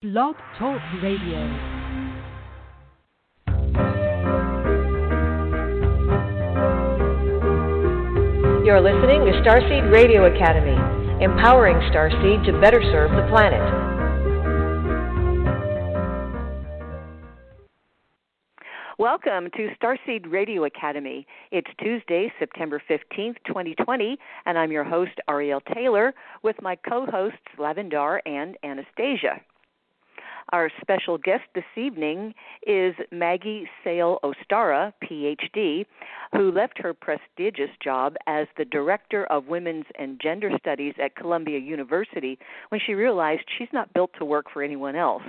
Blog Talk Radio. You're listening to Starseed Radio Academy, empowering Starseed to better serve the planet. Welcome to Starseed Radio Academy. It's Tuesday, September 15th, 2020, and I'm your host, Ariel Taylor, with my co hosts, Lavendar and Anastasia. Our special guest this evening is Maggie Sale Ostara, PhD, who left her prestigious job as the Director of Women's and Gender Studies at Columbia University when she realized she's not built to work for anyone else.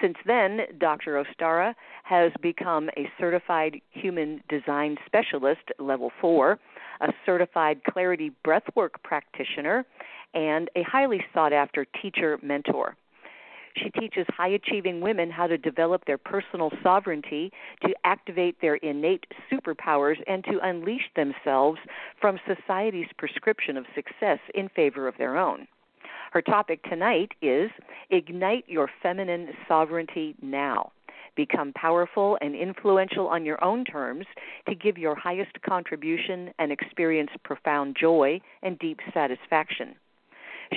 Since then, Dr. Ostara has become a certified human design specialist, level four, a certified clarity breathwork practitioner, and a highly sought after teacher mentor. She teaches high achieving women how to develop their personal sovereignty, to activate their innate superpowers, and to unleash themselves from society's prescription of success in favor of their own. Her topic tonight is Ignite Your Feminine Sovereignty Now. Become powerful and influential on your own terms to give your highest contribution and experience profound joy and deep satisfaction.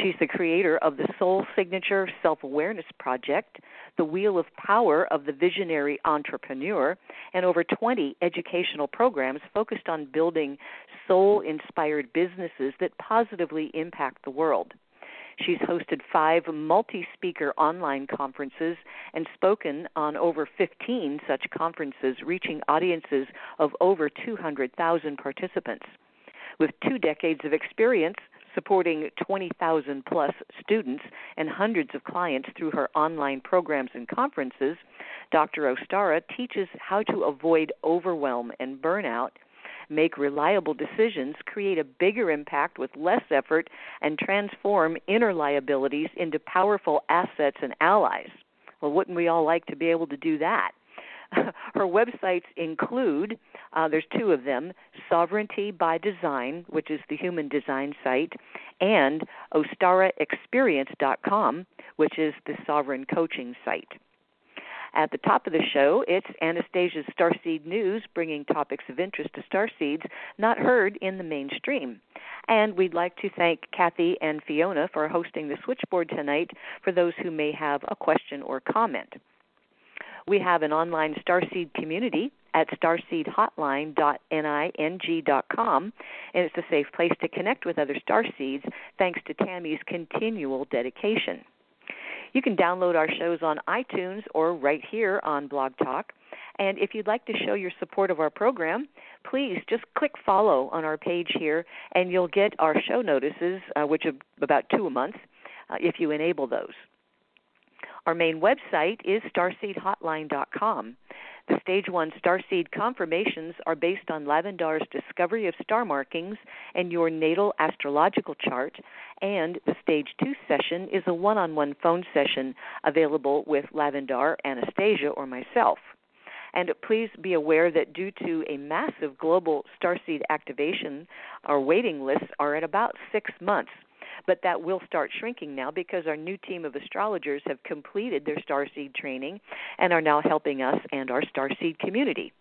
She's the creator of the Soul Signature Self Awareness Project, the Wheel of Power of the Visionary Entrepreneur, and over 20 educational programs focused on building soul inspired businesses that positively impact the world. She's hosted five multi speaker online conferences and spoken on over 15 such conferences, reaching audiences of over 200,000 participants. With two decades of experience, supporting 20,000 plus students and hundreds of clients through her online programs and conferences, Dr. Ostara teaches how to avoid overwhelm and burnout, make reliable decisions, create a bigger impact with less effort, and transform inner liabilities into powerful assets and allies. Well, wouldn't we all like to be able to do that? her websites include uh, there's two of them Sovereignty by Design, which is the human design site, and ostaraexperience.com, which is the sovereign coaching site. At the top of the show, it's Anastasia's Starseed News, bringing topics of interest to starseeds not heard in the mainstream. And we'd like to thank Kathy and Fiona for hosting the switchboard tonight for those who may have a question or comment. We have an online Starseed community at starseedhotline.ning.com, and it's a safe place to connect with other starseeds thanks to Tammy's continual dedication. You can download our shows on iTunes or right here on Blog Talk. And if you'd like to show your support of our program, please just click follow on our page here, and you'll get our show notices, uh, which are about two a month, uh, if you enable those. Our main website is starseedhotline.com. The Stage 1 Starseed confirmations are based on Lavendar's discovery of star markings and your natal astrological chart, and the Stage 2 session is a one on one phone session available with Lavendar, Anastasia, or myself. And please be aware that due to a massive global starseed activation, our waiting lists are at about six months but that will start shrinking now because our new team of astrologers have completed their starseed training and are now helping us and our starseed community.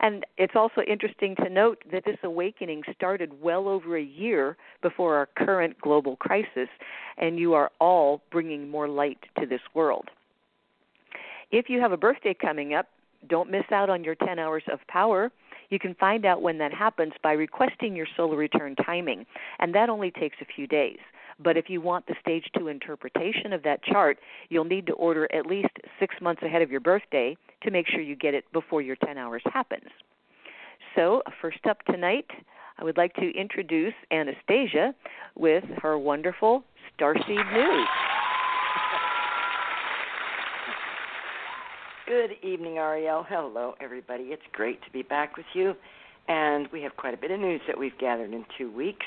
And it's also interesting to note that this awakening started well over a year before our current global crisis, and you are all bringing more light to this world. If you have a birthday coming up, don't miss out on your 10 hours of power. You can find out when that happens by requesting your solar return timing, and that only takes a few days. But if you want the stage two interpretation of that chart, you'll need to order at least six months ahead of your birthday to make sure you get it before your 10 hours happens. So, first up tonight, I would like to introduce Anastasia with her wonderful Starseed News. Good evening, Ariel. Hello, everybody. It's great to be back with you. And we have quite a bit of news that we've gathered in two weeks.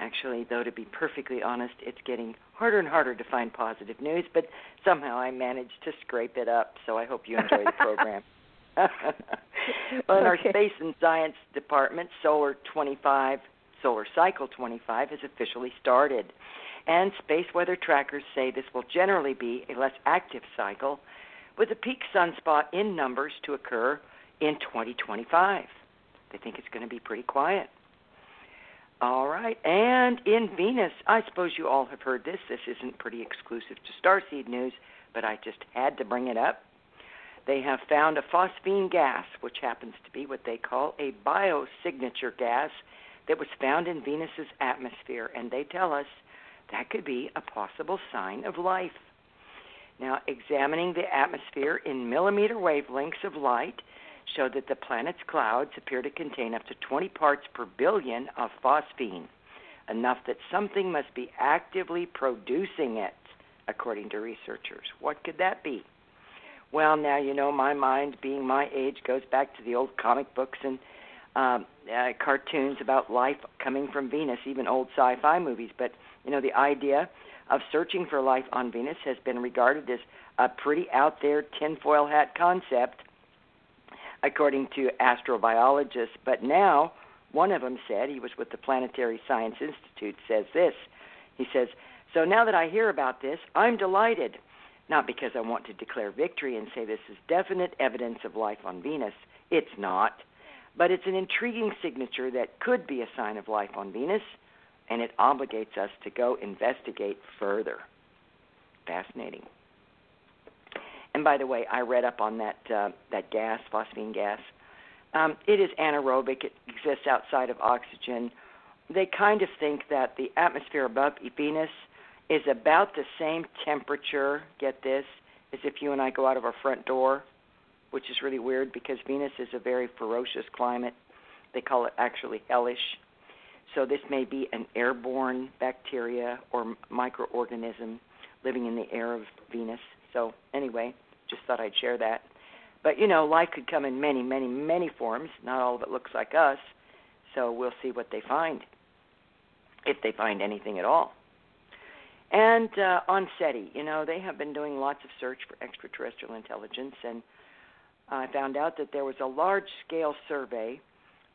Actually, though, to be perfectly honest, it's getting harder and harder to find positive news, but somehow I managed to scrape it up, so I hope you enjoy the program. well, in our Space and Science Department, Solar 25, Solar Cycle 25 has officially started. and space weather trackers say this will generally be a less active cycle, with a peak sunspot in numbers to occur in 2025. They think it's going to be pretty quiet. All right, and in Venus, I suppose you all have heard this. This isn't pretty exclusive to Starseed News, but I just had to bring it up. They have found a phosphine gas, which happens to be what they call a biosignature gas that was found in Venus's atmosphere, and they tell us that could be a possible sign of life. Now, examining the atmosphere in millimeter wavelengths of light showed that the planet's clouds appear to contain up to 20 parts per billion of phosphine, enough that something must be actively producing it, according to researchers. What could that be? Well, now you know my mind, being my age, goes back to the old comic books and um, uh, cartoons about life coming from Venus, even old sci-fi movies. But you know, the idea of searching for life on Venus has been regarded as a pretty out there tinfoil hat concept according to astrobiologists. But now, one of them said, he was with the Planetary Science Institute, says this. He says, So now that I hear about this, I'm delighted. Not because I want to declare victory and say this is definite evidence of life on Venus. It's not. But it's an intriguing signature that could be a sign of life on Venus, and it obligates us to go investigate further. Fascinating. And by the way, I read up on that uh, that gas, phosphine gas. Um, it is anaerobic. It exists outside of oxygen. They kind of think that the atmosphere above Venus is about the same temperature. Get this, as if you and I go out of our front door, which is really weird because Venus is a very ferocious climate. They call it actually hellish. So this may be an airborne bacteria or microorganism living in the air of Venus. So anyway, just thought I'd share that. But you know, life could come in many, many, many forms. Not all of it looks like us. So we'll see what they find, if they find anything at all. And uh, on SETI, you know, they have been doing lots of search for extraterrestrial intelligence, and I found out that there was a large-scale survey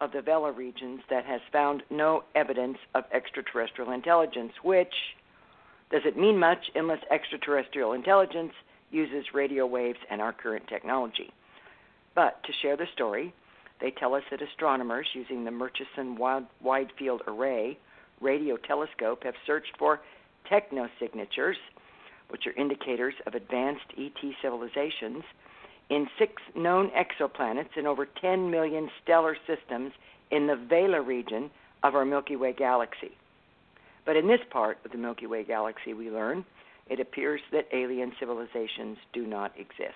of the Vela regions that has found no evidence of extraterrestrial intelligence, which doesn't mean much unless extraterrestrial intelligence uses radio waves and our current technology. But to share the story, they tell us that astronomers using the Murchison Wide Field Array radio telescope have searched for technosignatures, which are indicators of advanced ET civilizations, in six known exoplanets and over 10 million stellar systems in the Vela region of our Milky Way galaxy. But in this part of the Milky Way galaxy, we learn it appears that alien civilizations do not exist.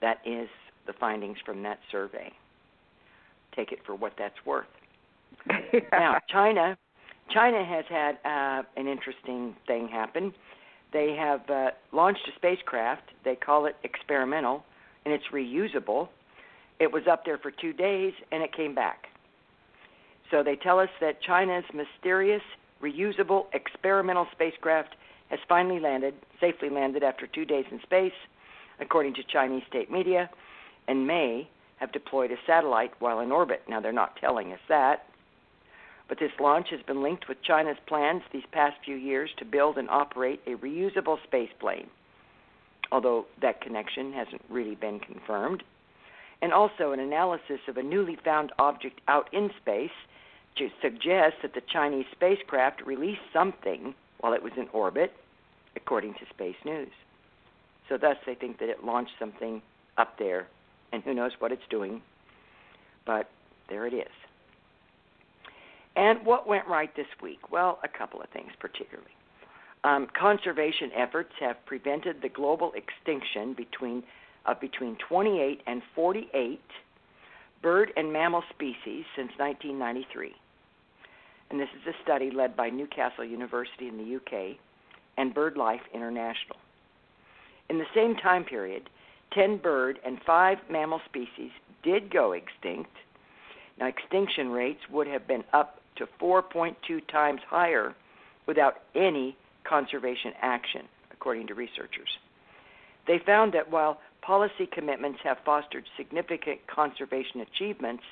That is the findings from that survey. Take it for what that's worth. now, China, China has had uh, an interesting thing happen. They have uh, launched a spacecraft. They call it experimental, and it's reusable. It was up there for two days, and it came back. So they tell us that China's mysterious reusable experimental spacecraft has finally landed, safely landed after two days in space, according to Chinese state media, and may have deployed a satellite while in orbit. Now, they're not telling us that. But this launch has been linked with China's plans these past few years to build and operate a reusable space plane, although that connection hasn't really been confirmed. And also, an analysis of a newly found object out in space suggests that the Chinese spacecraft released something while it was in orbit according to Space News. So, thus, they think that it launched something up there, and who knows what it's doing, but there it is. And what went right this week? Well, a couple of things particularly. Um, conservation efforts have prevented the global extinction between of between 28 and 48 bird and mammal species since 1993. And this is a study led by Newcastle University in the UK and BirdLife International. In the same time period, 10 bird and 5 mammal species did go extinct. Now, extinction rates would have been up to 4.2 times higher without any conservation action, according to researchers. They found that while policy commitments have fostered significant conservation achievements,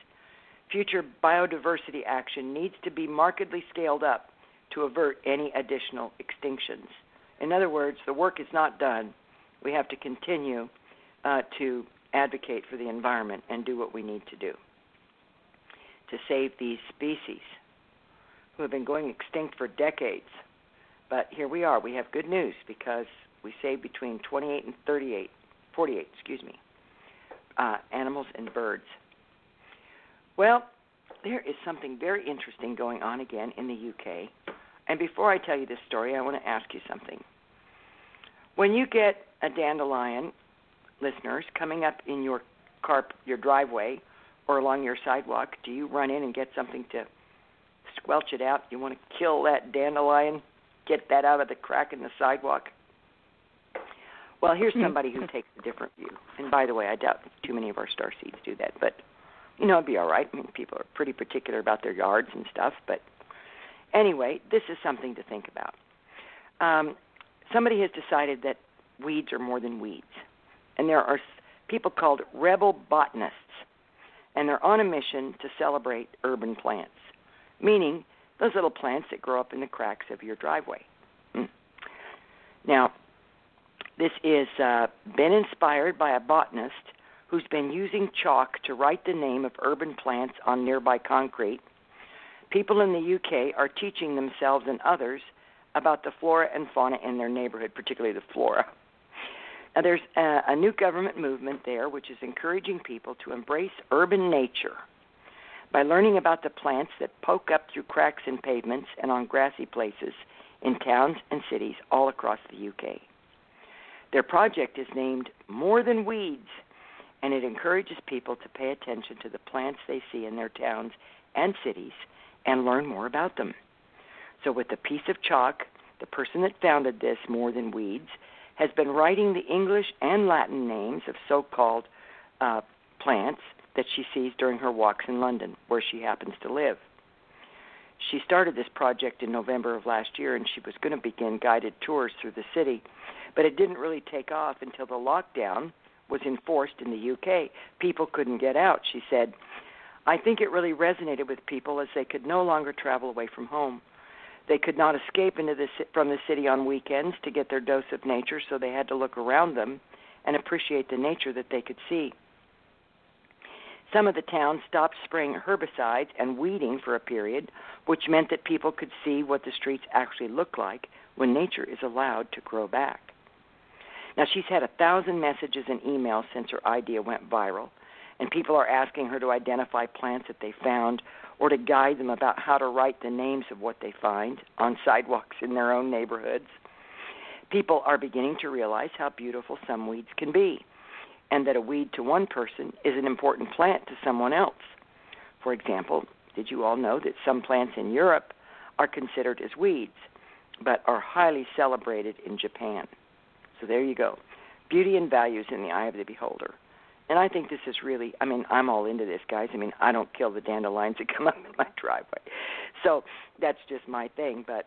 future biodiversity action needs to be markedly scaled up to avert any additional extinctions. In other words, the work is not done. We have to continue uh, to advocate for the environment and do what we need to do to save these species who have been going extinct for decades. But here we are. We have good news because we save between 28 and 38, 48, excuse me, uh, animals and birds. Well, there is something very interesting going on again in the UK. And before I tell you this story, I want to ask you something. When you get a dandelion, listeners, coming up in your car, your driveway, or along your sidewalk, do you run in and get something to squelch it out? You want to kill that dandelion, get that out of the crack in the sidewalk? Well, here's somebody who takes a different view. And by the way, I doubt too many of our star seeds do that, but you know, it'd be all right. I mean, people are pretty particular about their yards and stuff, but anyway, this is something to think about. Um, somebody has decided that weeds are more than weeds, and there are people called rebel botanists, and they're on a mission to celebrate urban plants, meaning those little plants that grow up in the cracks of your driveway. Hmm. Now, this is uh, been inspired by a botanist who's been using chalk to write the name of urban plants on nearby concrete. People in the UK are teaching themselves and others about the flora and fauna in their neighborhood, particularly the flora. Now, there's a, a new government movement there which is encouraging people to embrace urban nature by learning about the plants that poke up through cracks in pavements and on grassy places in towns and cities all across the UK. Their project is named More Than Weeds and it encourages people to pay attention to the plants they see in their towns and cities and learn more about them. So, with a piece of chalk, the person that founded this, More Than Weeds, has been writing the English and Latin names of so called uh, plants that she sees during her walks in London, where she happens to live. She started this project in November of last year and she was going to begin guided tours through the city, but it didn't really take off until the lockdown was enforced in the UK. People couldn't get out. She said, I think it really resonated with people as they could no longer travel away from home. They could not escape into the from the city on weekends to get their dose of nature, so they had to look around them and appreciate the nature that they could see. Some of the towns stopped spraying herbicides and weeding for a period, which meant that people could see what the streets actually look like when nature is allowed to grow back. Now, she's had a thousand messages and emails since her idea went viral, and people are asking her to identify plants that they found or to guide them about how to write the names of what they find on sidewalks in their own neighborhoods. People are beginning to realize how beautiful some weeds can be, and that a weed to one person is an important plant to someone else. For example, did you all know that some plants in Europe are considered as weeds, but are highly celebrated in Japan? So there you go. Beauty and values in the eye of the beholder. And I think this is really, I mean, I'm all into this, guys. I mean, I don't kill the dandelions that come up in my driveway. So that's just my thing. But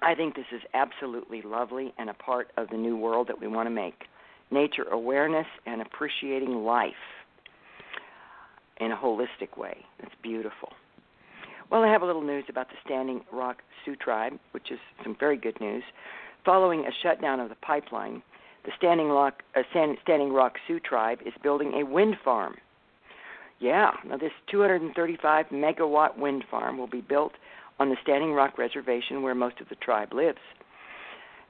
I think this is absolutely lovely and a part of the new world that we want to make nature awareness and appreciating life in a holistic way. It's beautiful. Well, I have a little news about the Standing Rock Sioux Tribe, which is some very good news. Following a shutdown of the pipeline, the Standing Rock, uh, Standing Rock Sioux tribe is building a wind farm. Yeah, now this 235 megawatt wind farm will be built on the Standing Rock Reservation where most of the tribe lives.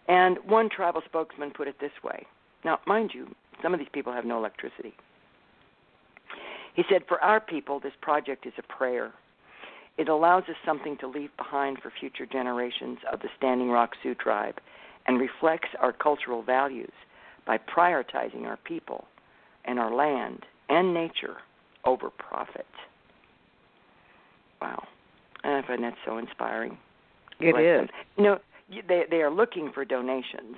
And one tribal spokesman put it this way. Now, mind you, some of these people have no electricity. He said, For our people, this project is a prayer. It allows us something to leave behind for future generations of the Standing Rock Sioux tribe and reflects our cultural values by prioritizing our people and our land and nature over profit. Wow. And I find that so inspiring. It is. Them. You know, they they are looking for donations,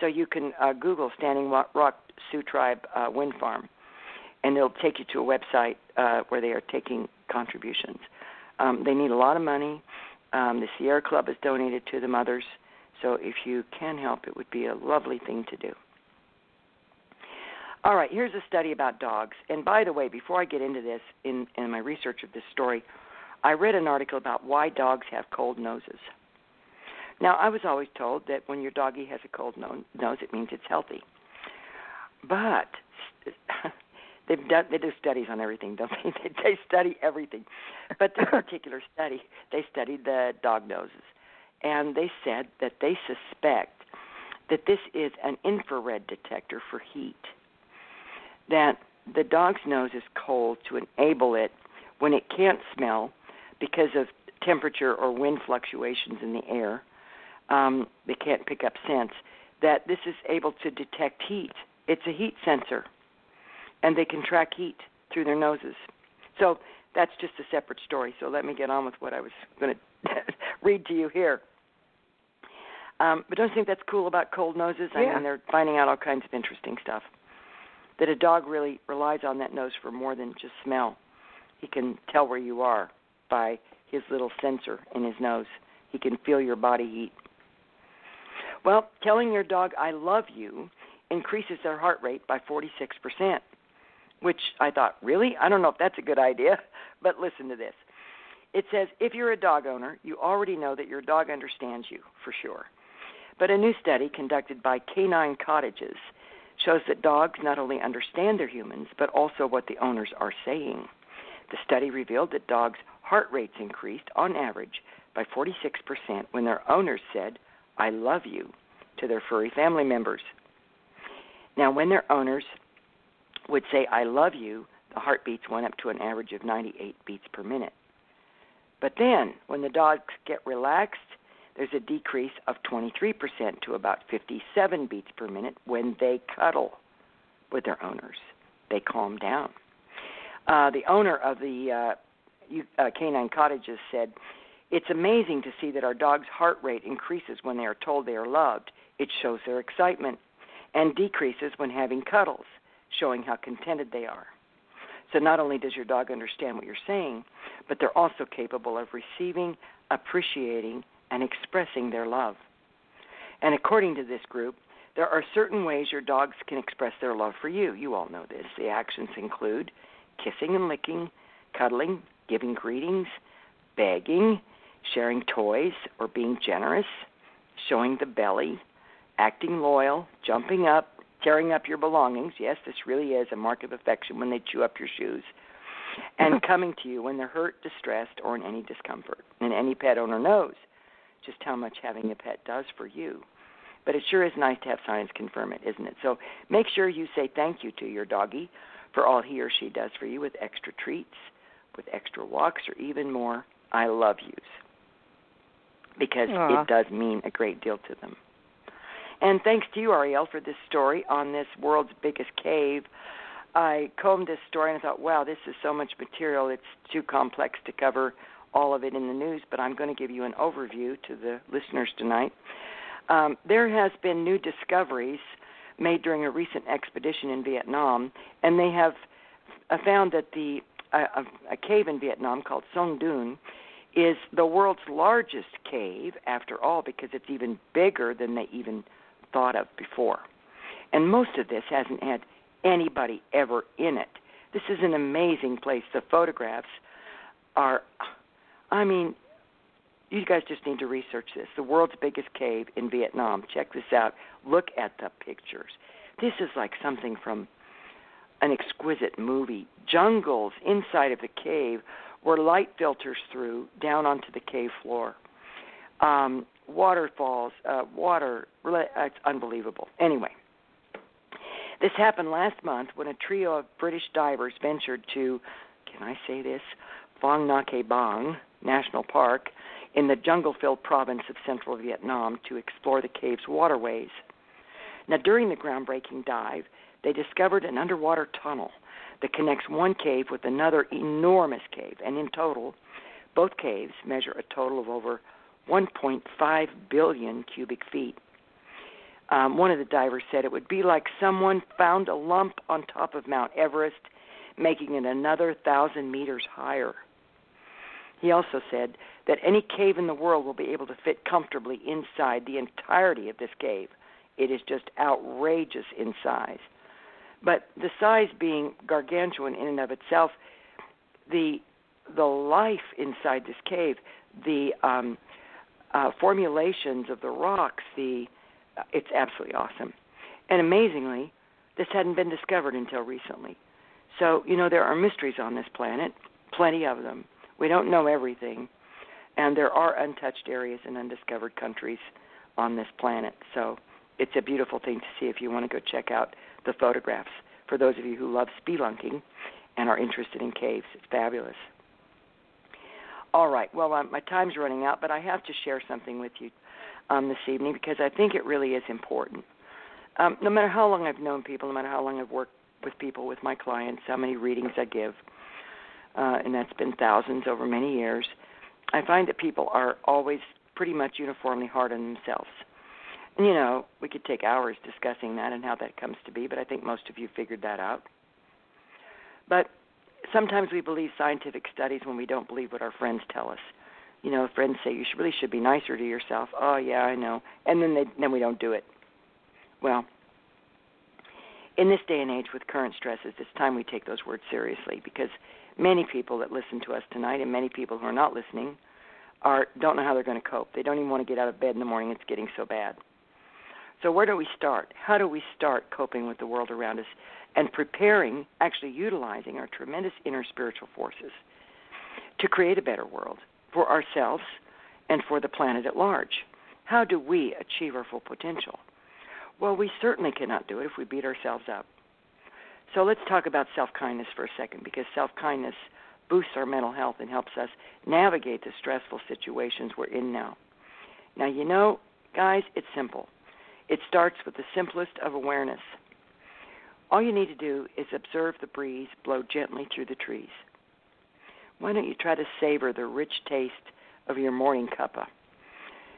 so you can uh, Google Standing Rock Sioux Tribe uh, Wind Farm, and it'll take you to a website uh, where they are taking contributions. Um, they need a lot of money. Um, the Sierra Club has donated to them. Others. So if you can help, it would be a lovely thing to do. All right, here's a study about dogs. And by the way, before I get into this, in, in my research of this story, I read an article about why dogs have cold noses. Now, I was always told that when your doggy has a cold nose, it means it's healthy. But they've done they do studies on everything, don't they? They study everything. But this particular study, they studied the dog noses, and they said that they suspect that this is an infrared detector for heat. That the dog's nose is cold to enable it when it can't smell because of temperature or wind fluctuations in the air. Um, they can't pick up scents. That this is able to detect heat. It's a heat sensor, and they can track heat through their noses. So that's just a separate story. So let me get on with what I was going to read to you here. Um, but don't you think that's cool about cold noses? Yeah. I mean, they're finding out all kinds of interesting stuff. That a dog really relies on that nose for more than just smell. He can tell where you are by his little sensor in his nose. He can feel your body heat. Well, telling your dog I love you increases their heart rate by 46%, which I thought, really? I don't know if that's a good idea, but listen to this. It says if you're a dog owner, you already know that your dog understands you for sure. But a new study conducted by Canine Cottages shows that dogs not only understand their humans, but also what the owners are saying. The study revealed that dogs' heart rates increased on average by 46% when their owners said, I love you, to their furry family members. Now, when their owners would say, I love you, the heartbeats went up to an average of 98 beats per minute. But then, when the dogs get relaxed, there's a decrease of 23% to about 57 beats per minute when they cuddle with their owners. They calm down. Uh, the owner of the uh, uh, canine cottages said, It's amazing to see that our dog's heart rate increases when they are told they are loved. It shows their excitement, and decreases when having cuddles, showing how contented they are. So not only does your dog understand what you're saying, but they're also capable of receiving, appreciating, and expressing their love. And according to this group, there are certain ways your dogs can express their love for you. You all know this. The actions include kissing and licking, cuddling, giving greetings, begging, sharing toys or being generous, showing the belly, acting loyal, jumping up, tearing up your belongings. Yes, this really is a mark of affection when they chew up your shoes. And coming to you when they're hurt, distressed, or in any discomfort. And any pet owner knows just how much having a pet does for you. But it sure is nice to have science confirm it, isn't it? So make sure you say thank you to your doggy for all he or she does for you with extra treats, with extra walks, or even more I love yous. Because Aww. it does mean a great deal to them. And thanks to you, Ariel, for this story on this world's biggest cave. I combed this story and I thought, wow, this is so much material. It's too complex to cover all of it in the news, but I'm going to give you an overview to the listeners tonight. Um, there has been new discoveries made during a recent expedition in Vietnam, and they have uh, found that the uh, a, a cave in Vietnam called Son Doong is the world's largest cave, after all, because it's even bigger than they even thought of before. And most of this hasn't had anybody ever in it. This is an amazing place. The photographs are, I mean, you guys just need to research this. The world's biggest cave in Vietnam. Check this out. Look at the pictures. This is like something from an exquisite movie. Jungles inside of the cave where light filters through down onto the cave floor. Um, waterfalls, uh, water, it's unbelievable. Anyway, this happened last month when a trio of British divers ventured to, can I say this, Phong Nha Bang National Park in the jungle filled province of central Vietnam to explore the cave's waterways. Now, during the groundbreaking dive, they discovered an underwater tunnel that connects one cave with another enormous cave, and in total, both caves measure a total of over 1.5 billion cubic feet. Um, one of the divers said it would be like someone found a lump on top of Mount Everest, making it another thousand meters higher. He also said that any cave in the world will be able to fit comfortably inside the entirety of this cave. It is just outrageous in size. But the size being gargantuan in and of itself, the the life inside this cave, the um, uh, formulations of the rocks. The uh, it's absolutely awesome, and amazingly, this hadn't been discovered until recently. So you know there are mysteries on this planet, plenty of them. We don't know everything, and there are untouched areas and undiscovered countries on this planet. So it's a beautiful thing to see if you want to go check out the photographs. For those of you who love spelunking and are interested in caves, it's fabulous. All right, well, um, my time's running out, but I have to share something with you um, this evening because I think it really is important. Um, no matter how long I've known people, no matter how long I've worked with people, with my clients, how many readings I give, uh, and that's been thousands over many years, I find that people are always pretty much uniformly hard on themselves. And, you know, we could take hours discussing that and how that comes to be, but I think most of you figured that out. But sometimes we believe scientific studies when we don't believe what our friends tell us. You know, friends say you should, really should be nicer to yourself. Oh yeah, I know, and then they then we don't do it. Well, in this day and age with current stresses, it's time we take those words seriously because many people that listen to us tonight and many people who are not listening are don't know how they're going to cope. They don't even want to get out of bed in the morning. It's getting so bad. So where do we start? How do we start coping with the world around us and preparing, actually utilizing our tremendous inner spiritual forces to create a better world for ourselves and for the planet at large? How do we achieve our full potential? Well, we certainly cannot do it if we beat ourselves up. So let's talk about self kindness for a second because self kindness boosts our mental health and helps us navigate the stressful situations we're in now. Now, you know, guys, it's simple. It starts with the simplest of awareness. All you need to do is observe the breeze blow gently through the trees. Why don't you try to savor the rich taste of your morning cuppa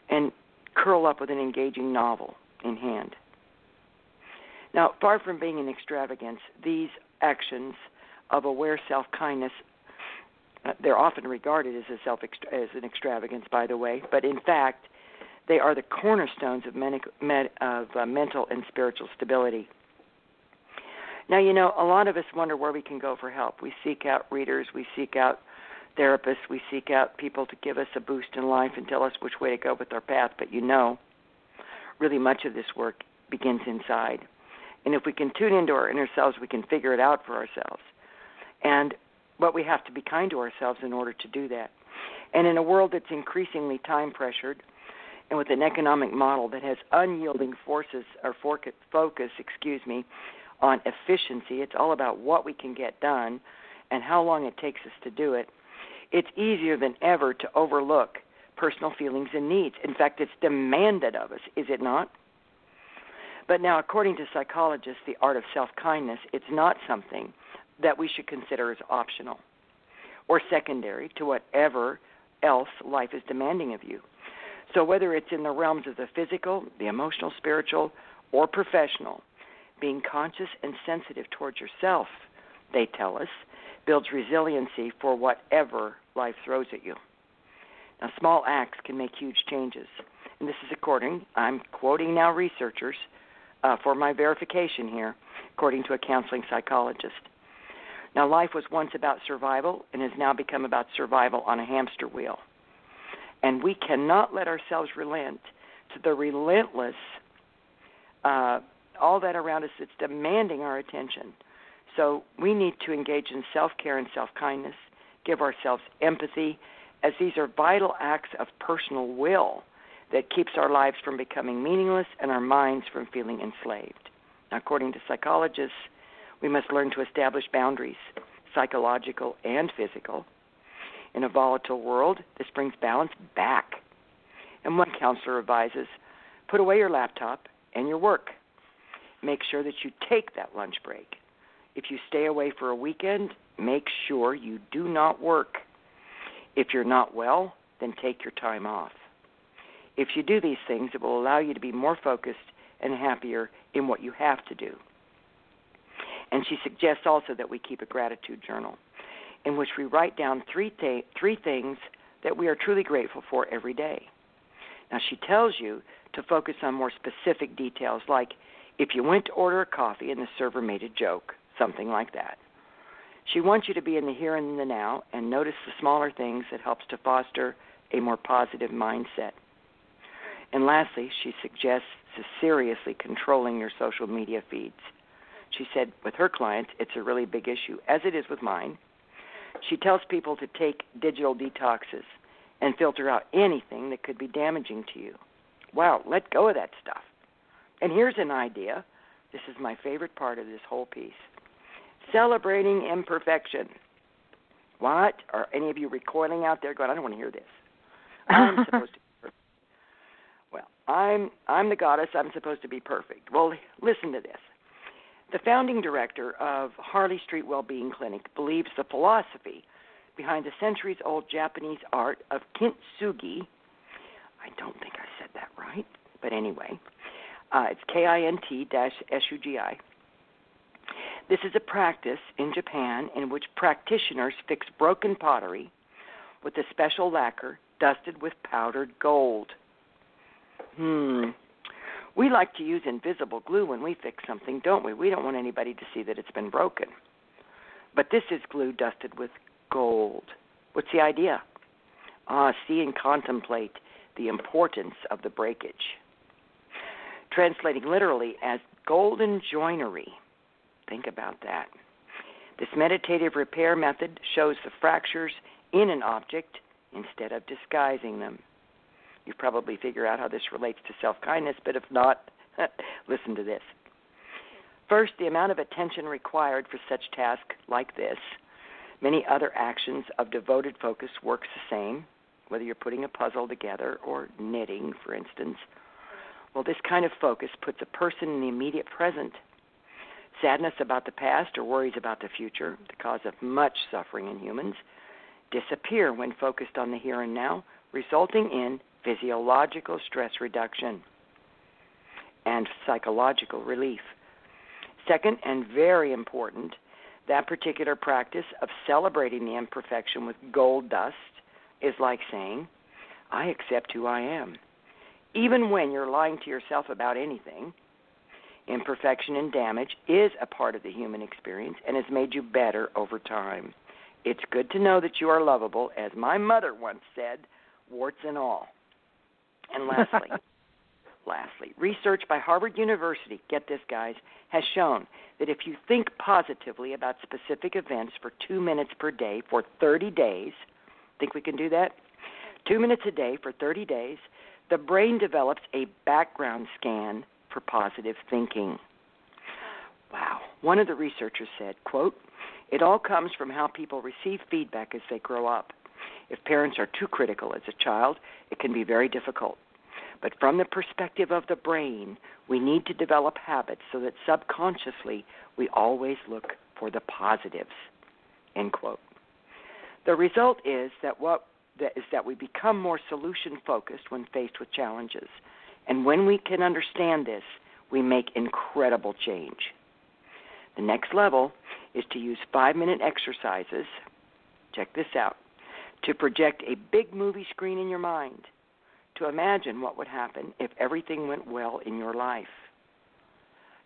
and curl up with an engaging novel in hand? Now, far from being an extravagance, these actions of aware self kindness uh, they're often regarded as a self as an extravagance, by the way, but in fact, they are the cornerstones of, meni- med- of uh, mental and spiritual stability. Now, you know, a lot of us wonder where we can go for help. We seek out readers, we seek out therapists, we seek out people to give us a boost in life and tell us which way to go with our path. But you know, really much of this work begins inside. And if we can tune into our inner selves, we can figure it out for ourselves. And but we have to be kind to ourselves in order to do that. And in a world that's increasingly time pressured, and with an economic model that has unyielding forces or focus, excuse me, on efficiency, it's all about what we can get done and how long it takes us to do it. It's easier than ever to overlook personal feelings and needs. In fact, it's demanded of us, is it not? But now, according to psychologists, the art of self kindness, it's not something that we should consider as optional or secondary to whatever else life is demanding of you. So, whether it's in the realms of the physical, the emotional, spiritual, or professional, being conscious and sensitive towards yourself, they tell us, builds resiliency for whatever life throws at you. Now, small acts can make huge changes. And this is according, I'm quoting now researchers uh, for my verification here, according to a counseling psychologist. Now, life was once about survival and has now become about survival on a hamster wheel. And we cannot let ourselves relent to the relentless, uh, all that around us that's demanding our attention. So we need to engage in self care and self kindness, give ourselves empathy, as these are vital acts of personal will that keeps our lives from becoming meaningless and our minds from feeling enslaved. According to psychologists, we must learn to establish boundaries, psychological and physical. In a volatile world, this brings balance back. And one counselor advises put away your laptop and your work. Make sure that you take that lunch break. If you stay away for a weekend, make sure you do not work. If you're not well, then take your time off. If you do these things, it will allow you to be more focused and happier in what you have to do. And she suggests also that we keep a gratitude journal in which we write down three, th- three things that we are truly grateful for every day. Now, she tells you to focus on more specific details, like if you went to order a coffee and the server made a joke, something like that. She wants you to be in the here and the now and notice the smaller things that helps to foster a more positive mindset. And lastly, she suggests seriously controlling your social media feeds. She said with her clients, it's a really big issue, as it is with mine. She tells people to take digital detoxes and filter out anything that could be damaging to you. Wow, let go of that stuff. And here's an idea. This is my favorite part of this whole piece celebrating imperfection. What? Are any of you recoiling out there going, I don't want to hear this? I'm supposed to be perfect. Well, I'm I'm the goddess, I'm supposed to be perfect. Well, listen to this. The founding director of Harley Street Wellbeing Clinic believes the philosophy behind the centuries old Japanese art of kintsugi. I don't think I said that right, but anyway, uh, it's K I N T S U G I. This is a practice in Japan in which practitioners fix broken pottery with a special lacquer dusted with powdered gold. Hmm. We like to use invisible glue when we fix something, don't we? We don't want anybody to see that it's been broken. But this is glue dusted with gold. What's the idea? Ah, see and contemplate the importance of the breakage. Translating literally as golden joinery. Think about that. This meditative repair method shows the fractures in an object instead of disguising them. You probably figure out how this relates to self kindness, but if not, listen to this. First, the amount of attention required for such tasks like this. Many other actions of devoted focus works the same, whether you're putting a puzzle together or knitting, for instance. Well, this kind of focus puts a person in the immediate present. Sadness about the past or worries about the future, the cause of much suffering in humans, disappear when focused on the here and now, resulting in physiological stress reduction and psychological relief. Second, and very important, that particular practice of celebrating the imperfection with gold dust is like saying, I accept who I am. Even when you're lying to yourself about anything, imperfection and damage is a part of the human experience and has made you better over time. It's good to know that you are lovable, as my mother once said, warts and all. And lastly, lastly, research by Harvard University, get this guys, has shown that if you think positively about specific events for 2 minutes per day for 30 days, think we can do that? 2 minutes a day for 30 days, the brain develops a background scan for positive thinking. Wow. One of the researchers said, quote, it all comes from how people receive feedback as they grow up. If parents are too critical as a child, it can be very difficult. But from the perspective of the brain, we need to develop habits so that subconsciously we always look for the positives. End quote. The result is that what that is that we become more solution focused when faced with challenges. And when we can understand this, we make incredible change. The next level is to use five minute exercises. Check this out to project a big movie screen in your mind, to imagine what would happen if everything went well in your life.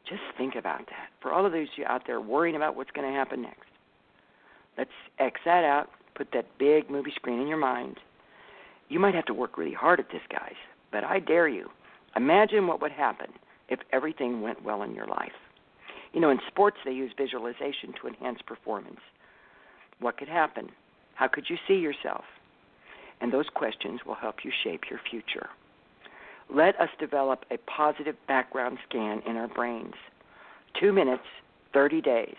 Just think about that. For all of those you out there worrying about what's going to happen next, let's X that out, put that big movie screen in your mind. You might have to work really hard at this, guys, but I dare you. Imagine what would happen if everything went well in your life. You know, in sports, they use visualization to enhance performance. What could happen? How could you see yourself? And those questions will help you shape your future. Let us develop a positive background scan in our brains. Two minutes, 30 days.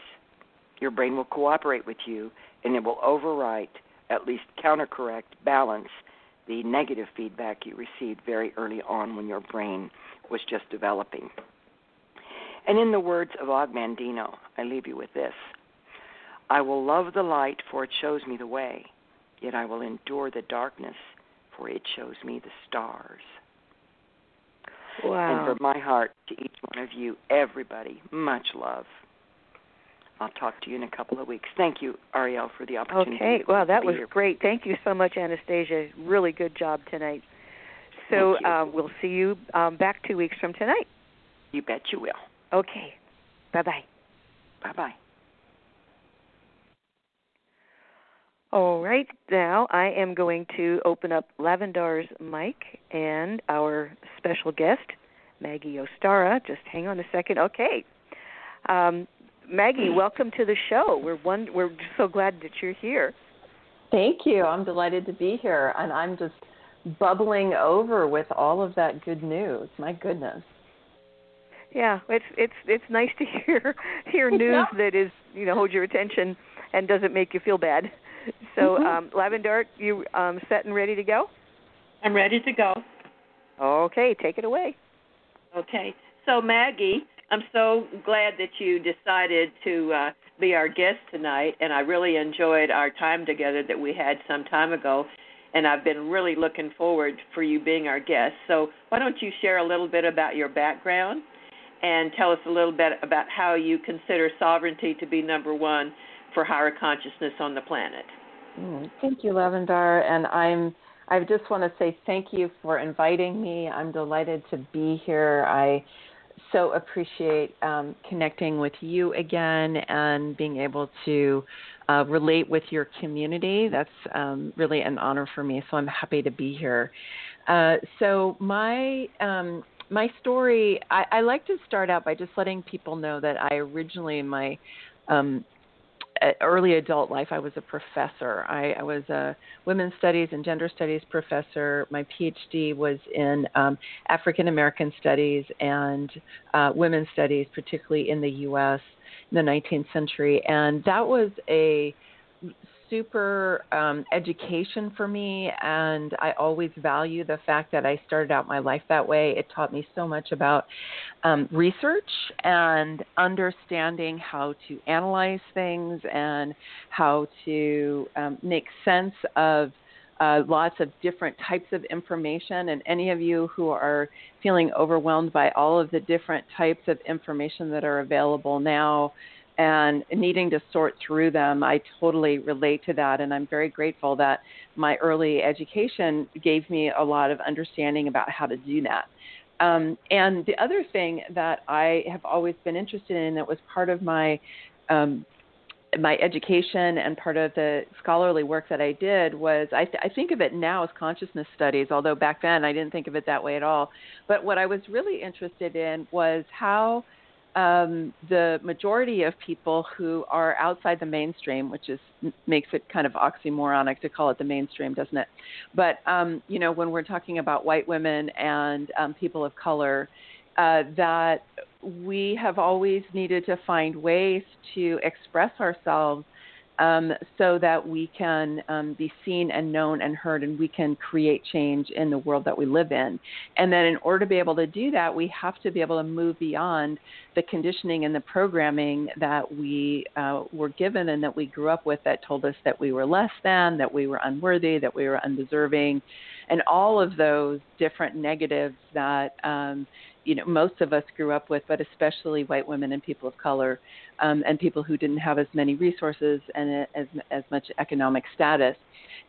Your brain will cooperate with you and it will overwrite, at least countercorrect, balance the negative feedback you received very early on when your brain was just developing. And in the words of Og Mandino, I leave you with this I will love the light, for it shows me the way, yet I will endure the darkness, for it shows me the stars. Wow. And from my heart to each one of you, everybody, much love. I'll talk to you in a couple of weeks. Thank you, Ariel, for the opportunity. Okay. Well, that was here. great. Thank you so much, Anastasia. Really good job tonight. So uh, we'll see you um, back two weeks from tonight. You bet you will. Okay. Bye bye. Bye bye. All right, now I am going to open up Lavendar's mic and our special guest, Maggie Ostara. Just hang on a second. Okay. Um, Maggie, welcome to the show. We're one, we're so glad that you're here. Thank you. I'm delighted to be here, and I'm just bubbling over with all of that good news. My goodness. Yeah, it's it's it's nice to hear hear news yeah. that is you know holds your attention and doesn't make you feel bad. So, mm-hmm. um, Lavendar, you um, set and ready to go? I'm ready to go. Okay, take it away. Okay, so Maggie, I'm so glad that you decided to uh, be our guest tonight, and I really enjoyed our time together that we had some time ago. And I've been really looking forward for you being our guest. So, why don't you share a little bit about your background and tell us a little bit about how you consider sovereignty to be number one for higher consciousness on the planet. Mm, thank you, Lavendar, and I'm. I just want to say thank you for inviting me. I'm delighted to be here. I so appreciate um, connecting with you again and being able to uh, relate with your community. That's um, really an honor for me. So I'm happy to be here. Uh, so my um, my story, I, I, like to start out by just letting people know that I originally my um, early adult life, I was a professor. I, I, was a women's studies and gender studies professor. My PhD was in um, African American studies and uh, women's studies, particularly in the U.S. in the 19th century. And that was a super um, education for me, and I always value the fact that I started out my life that way. It taught me so much about um, research and understanding how to analyze things and how to um, make sense of uh, lots of different types of information. And any of you who are feeling overwhelmed by all of the different types of information that are available now, and needing to sort through them, I totally relate to that. And I'm very grateful that my early education gave me a lot of understanding about how to do that. Um, and the other thing that I have always been interested in that was part of my um, my education and part of the scholarly work that I did was I, th- I, think of it now as consciousness studies, although back then I didn't think of it that way at all. But what I was really interested in was how um, the majority of people who are outside the mainstream, which is makes it kind of oxymoronic to call it the mainstream, doesn't it? But um, you know, when we're talking about white women and um, people of color, uh, that we have always needed to find ways to express ourselves um, so that we can um, be seen and known and heard and we can create change in the world that we live in. And then, in order to be able to do that, we have to be able to move beyond the conditioning and the programming that we uh, were given and that we grew up with that told us that we were less than, that we were unworthy, that we were undeserving, and all of those different negatives that. Um, you know most of us grew up with, but especially white women and people of color, um, and people who didn't have as many resources and as as much economic status.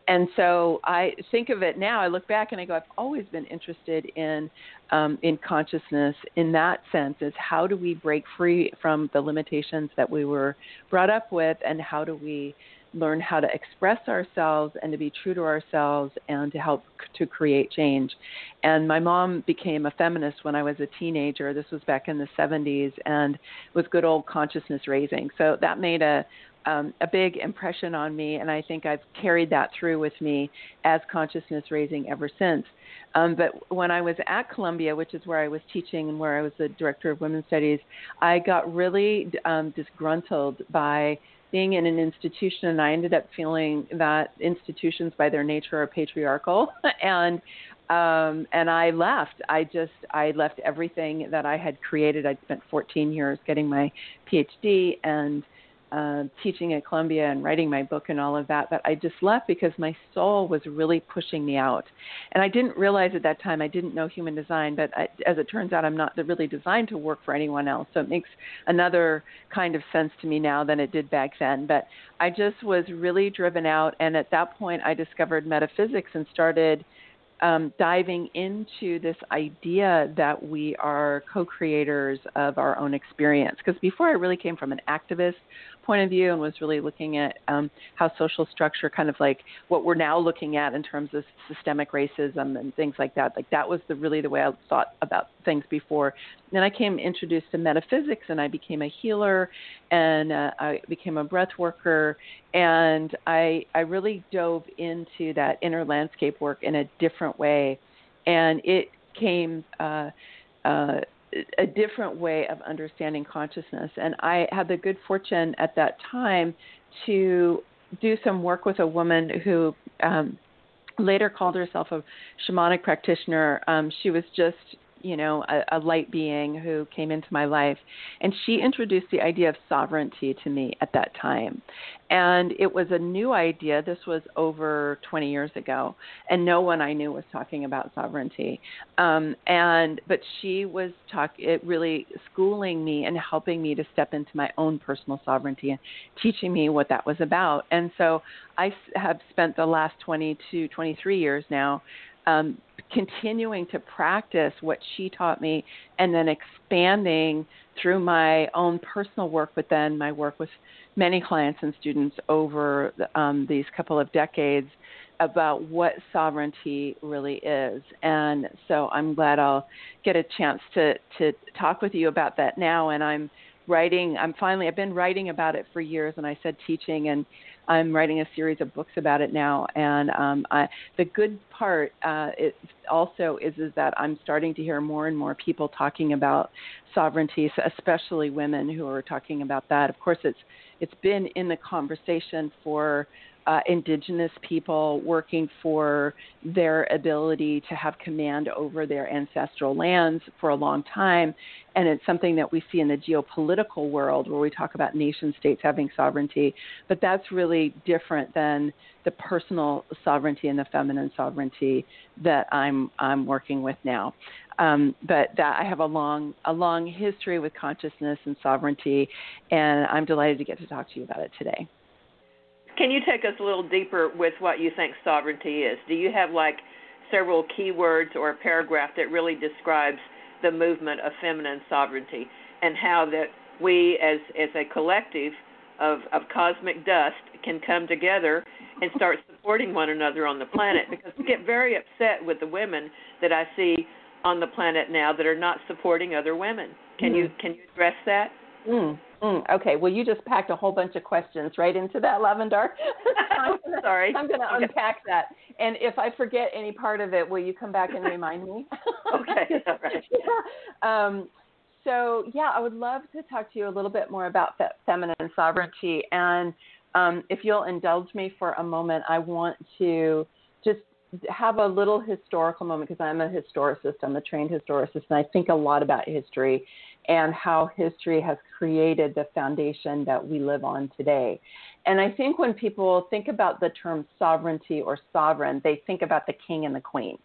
And so I think of it now. I look back and I go, I've always been interested in um, in consciousness in that sense. Is how do we break free from the limitations that we were brought up with, and how do we learn how to express ourselves and to be true to ourselves and to help to create change. And my mom became a feminist when I was a teenager. This was back in the 70s and was good old consciousness raising. So that made a um, a big impression on me, and I think I've carried that through with me as consciousness raising ever since. Um, but when I was at Columbia, which is where I was teaching and where I was the director of women's studies, I got really um, disgruntled by being in an institution and I ended up feeling that institutions by their nature are patriarchal and um and I left. I just I left everything that I had created. I'd spent 14 years getting my PhD and uh, teaching at Columbia and writing my book and all of that, but I just left because my soul was really pushing me out. And I didn't realize at that time, I didn't know human design, but I, as it turns out, I'm not really designed to work for anyone else. So it makes another kind of sense to me now than it did back then. But I just was really driven out. And at that point, I discovered metaphysics and started um, diving into this idea that we are co-creators of our own experience. Because before I really came from an activist point of view and was really looking at um, how social structure, kind of like what we're now looking at in terms of systemic racism and things like that. Like that was the really the way I thought about things before. then I came introduced to metaphysics, and I became a healer, and uh, I became a breath worker, and I I really dove into that inner landscape work in a different way, and it came. Uh, uh, a different way of understanding consciousness. And I had the good fortune at that time to do some work with a woman who um, later called herself a shamanic practitioner. Um, she was just you know, a, a light being who came into my life. And she introduced the idea of sovereignty to me at that time. And it was a new idea. This was over 20 years ago. And no one I knew was talking about sovereignty. Um, and, but she was talk, it really schooling me and helping me to step into my own personal sovereignty and teaching me what that was about. And so I have spent the last 22, 23 years now um, continuing to practice what she taught me and then expanding through my own personal work, but then my work with many clients and students over um, these couple of decades about what sovereignty really is. And so I'm glad I'll get a chance to, to talk with you about that now. And I'm writing, I'm finally, I've been writing about it for years, and I said teaching, and I'm writing a series of books about it now, and um, I, the good part uh, it also is is that I'm starting to hear more and more people talking about sovereignty, especially women who are talking about that. Of course, it's it's been in the conversation for uh, indigenous people working for their ability to have command over their ancestral lands for a long time. And it's something that we see in the geopolitical world where we talk about nation states having sovereignty. But that's really different than the personal sovereignty and the feminine sovereignty that I'm, I'm working with now. Um, but that I have a long a long history with consciousness and sovereignty, and I'm delighted to get to talk to you about it today. Can you take us a little deeper with what you think sovereignty is? Do you have like several keywords or a paragraph that really describes the movement of feminine sovereignty and how that we as as a collective of, of cosmic dust can come together and start supporting one another on the planet because we get very upset with the women that I see on the planet now that are not supporting other women. Can mm. you can you address that? Mm. Mm, okay, well, you just packed a whole bunch of questions right into that, lavender. I'm gonna, Sorry. I'm going to unpack that. And if I forget any part of it, will you come back and remind me? okay, all right. yeah. Um, so, yeah, I would love to talk to you a little bit more about fe- feminine sovereignty. And um, if you'll indulge me for a moment, I want to just have a little historical moment because I'm a historicist. I'm a trained historicist, and I think a lot about history and how history has created the foundation that we live on today. And I think when people think about the term sovereignty or sovereign, they think about the king and the queen,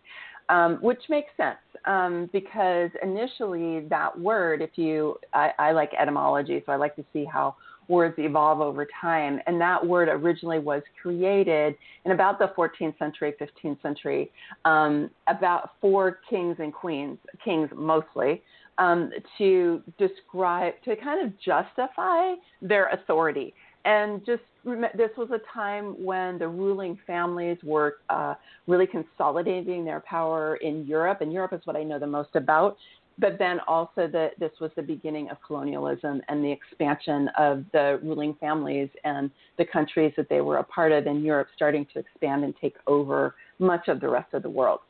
um, which makes sense um, because initially that word, if you, I, I like etymology, so I like to see how words evolve over time. And that word originally was created in about the 14th century, 15th century, um, about for kings and queens, kings mostly, um, to describe, to kind of justify their authority. And just this was a time when the ruling families were uh, really consolidating their power in Europe, and Europe is what I know the most about. But then also that this was the beginning of colonialism and the expansion of the ruling families and the countries that they were a part of in Europe starting to expand and take over much of the rest of the world.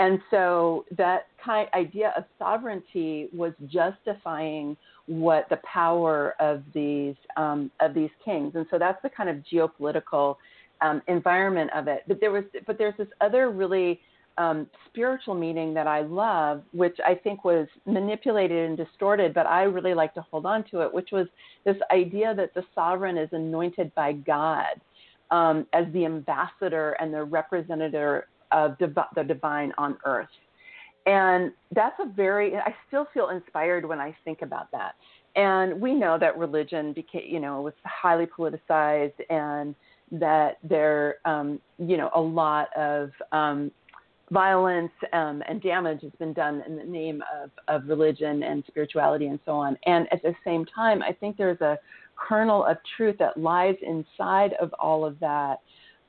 And so that kind idea of sovereignty was justifying what the power of these um, of these kings, and so that's the kind of geopolitical um, environment of it. But there was, but there's this other really um, spiritual meaning that I love, which I think was manipulated and distorted, but I really like to hold on to it, which was this idea that the sovereign is anointed by God um, as the ambassador and the representative of div- the divine on earth. And that's a very, I still feel inspired when I think about that. And we know that religion became, you know, was highly politicized and that there, um, you know, a lot of um, violence um, and damage has been done in the name of, of religion and spirituality and so on. And at the same time, I think there's a kernel of truth that lies inside of all of that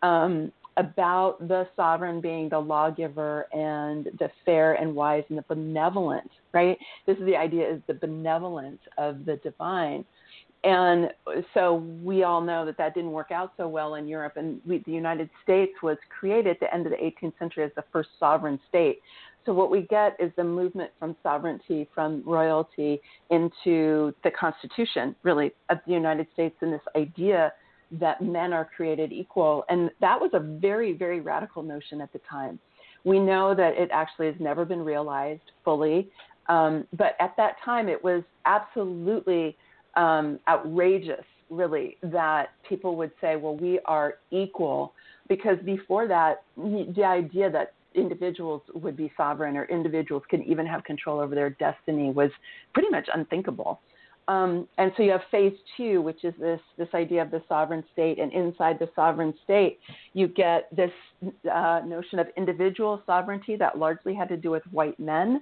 um, about the sovereign being the lawgiver and the fair and wise and the benevolent, right? This is the idea is the benevolence of the divine. And so we all know that that didn't work out so well in Europe. And we, the United States was created at the end of the 18th century as the first sovereign state. So what we get is the movement from sovereignty, from royalty into the Constitution, really, of the United States, and this idea that men are created equal. And that was a very, very radical notion at the time. We know that it actually has never been realized fully. Um, but at that time, it was absolutely um, outrageous, really, that people would say, well, we are equal. Because before that, the idea that individuals would be sovereign or individuals can even have control over their destiny was pretty much unthinkable. Um, and so you have phase two, which is this this idea of the sovereign state, and inside the sovereign state, you get this uh, notion of individual sovereignty that largely had to do with white men,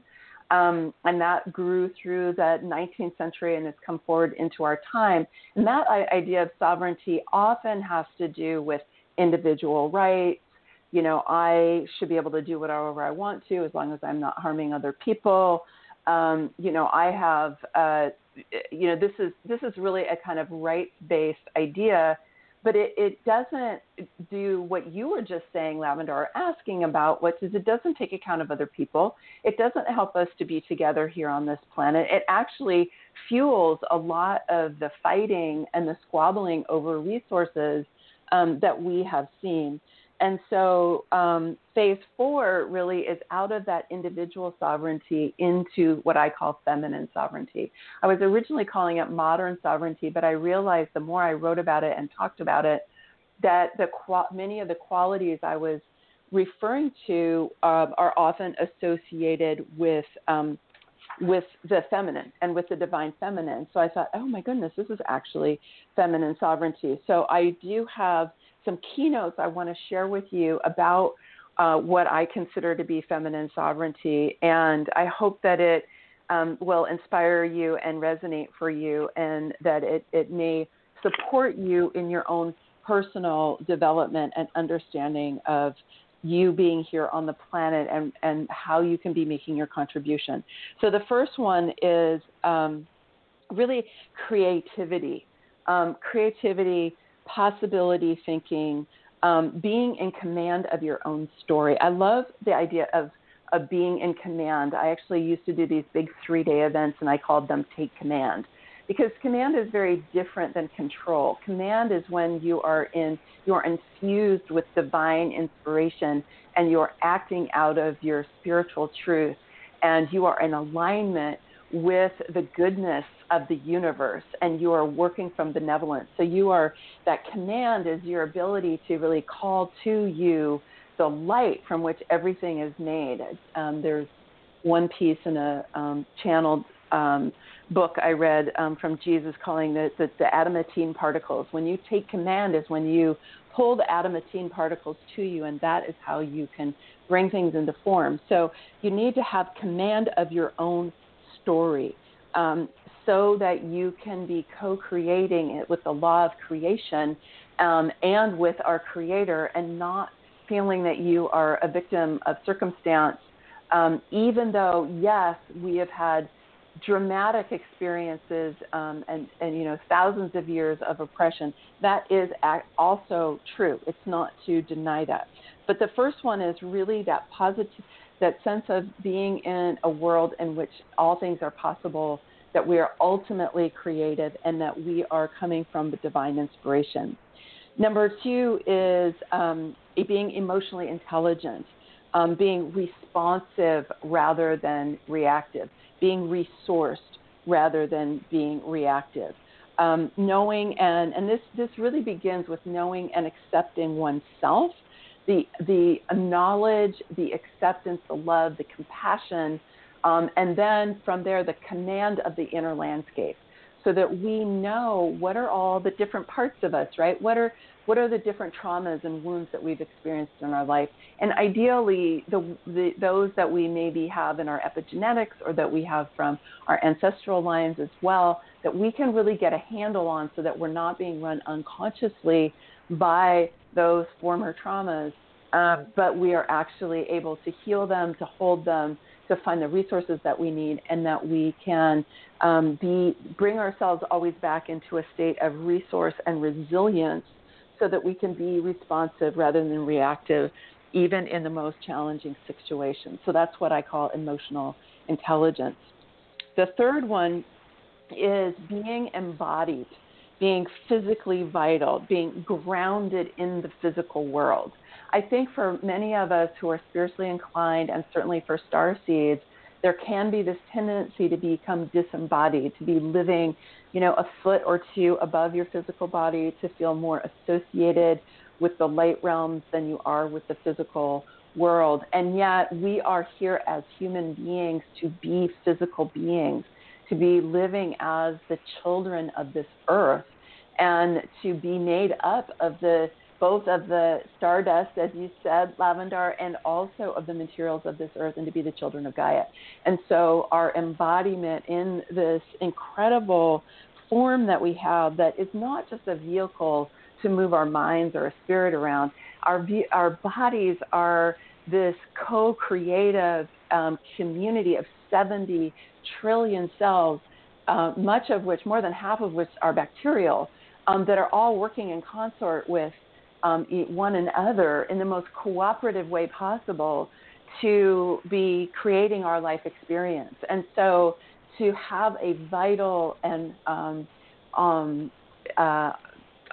um, and that grew through the 19th century and has come forward into our time. And that idea of sovereignty often has to do with individual rights. You know, I should be able to do whatever I want to as long as I'm not harming other people. Um, you know, I have, uh, you know, this is this is really a kind of rights-based idea but it, it doesn't do what you were just saying, Lavender, asking about, which is it doesn't take account of other people. It doesn't help us to be together here on this planet. It actually fuels a lot of the fighting and the squabbling over resources um, that we have seen. And so um, phase four really is out of that individual sovereignty into what I call feminine sovereignty. I was originally calling it modern sovereignty, but I realized the more I wrote about it and talked about it, that the many of the qualities I was referring to uh, are often associated with um, with the feminine and with the divine feminine. So I thought, oh my goodness, this is actually feminine sovereignty. So I do have some keynotes I want to share with you about uh, what I consider to be feminine sovereignty. And I hope that it um, will inspire you and resonate for you, and that it, it may support you in your own personal development and understanding of you being here on the planet and, and how you can be making your contribution. So, the first one is um, really creativity. Um, creativity possibility thinking, um, being in command of your own story. I love the idea of, of being in command. I actually used to do these big three day events and I called them Take Command because command is very different than control. Command is when you are in you are infused with divine inspiration and you're acting out of your spiritual truth and you are in alignment with the goodness of the universe and you are working from benevolence. So you are that command is your ability to really call to you the light from which everything is made. Um, there's one piece in a um, channeled um, book I read um, from Jesus calling the, the, the particles. When you take command is when you pull the adamantine particles to you, and that is how you can bring things into form. So you need to have command of your own story um, so that you can be co creating it with the law of creation um, and with our Creator and not feeling that you are a victim of circumstance, um, even though, yes, we have had dramatic experiences um, and, and you know thousands of years of oppression. That is also true. It's not to deny that. But the first one is really that positive that sense of being in a world in which all things are possible, that we are ultimately creative, and that we are coming from the divine inspiration. Number two is um, being emotionally intelligent, um, being responsive rather than reactive, being resourced rather than being reactive. Um, knowing and, and this, this really begins with knowing and accepting oneself the the knowledge, the acceptance, the love, the compassion, um, and then from there the command of the inner landscape. so that we know what are all the different parts of us, right? What are what are the different traumas and wounds that we've experienced in our life, and ideally the, the those that we maybe have in our epigenetics or that we have from our ancestral lines as well, that we can really get a handle on, so that we're not being run unconsciously by those former traumas, um, but we are actually able to heal them, to hold them, to find the resources that we need, and that we can um, be bring ourselves always back into a state of resource and resilience, so that we can be responsive rather than reactive, even in the most challenging situations. So that's what I call emotional intelligence. The third one is being embodied being physically vital, being grounded in the physical world. I think for many of us who are spiritually inclined, and certainly for star seeds, there can be this tendency to become disembodied, to be living, you know, a foot or two above your physical body, to feel more associated with the light realms than you are with the physical world. And yet, we are here as human beings to be physical beings to be living as the children of this earth and to be made up of the both of the stardust, as you said, Lavendar, and also of the materials of this earth, and to be the children of Gaia. And so, our embodiment in this incredible form that we have, that is not just a vehicle to move our minds or a spirit around. Our our bodies are this co-creative um, community of 70 trillion cells, uh, much of which, more than half of which, are bacterial, um, that are all working in consort with um, one another in the most cooperative way possible to be creating our life experience. And so to have a vital and um, um uh,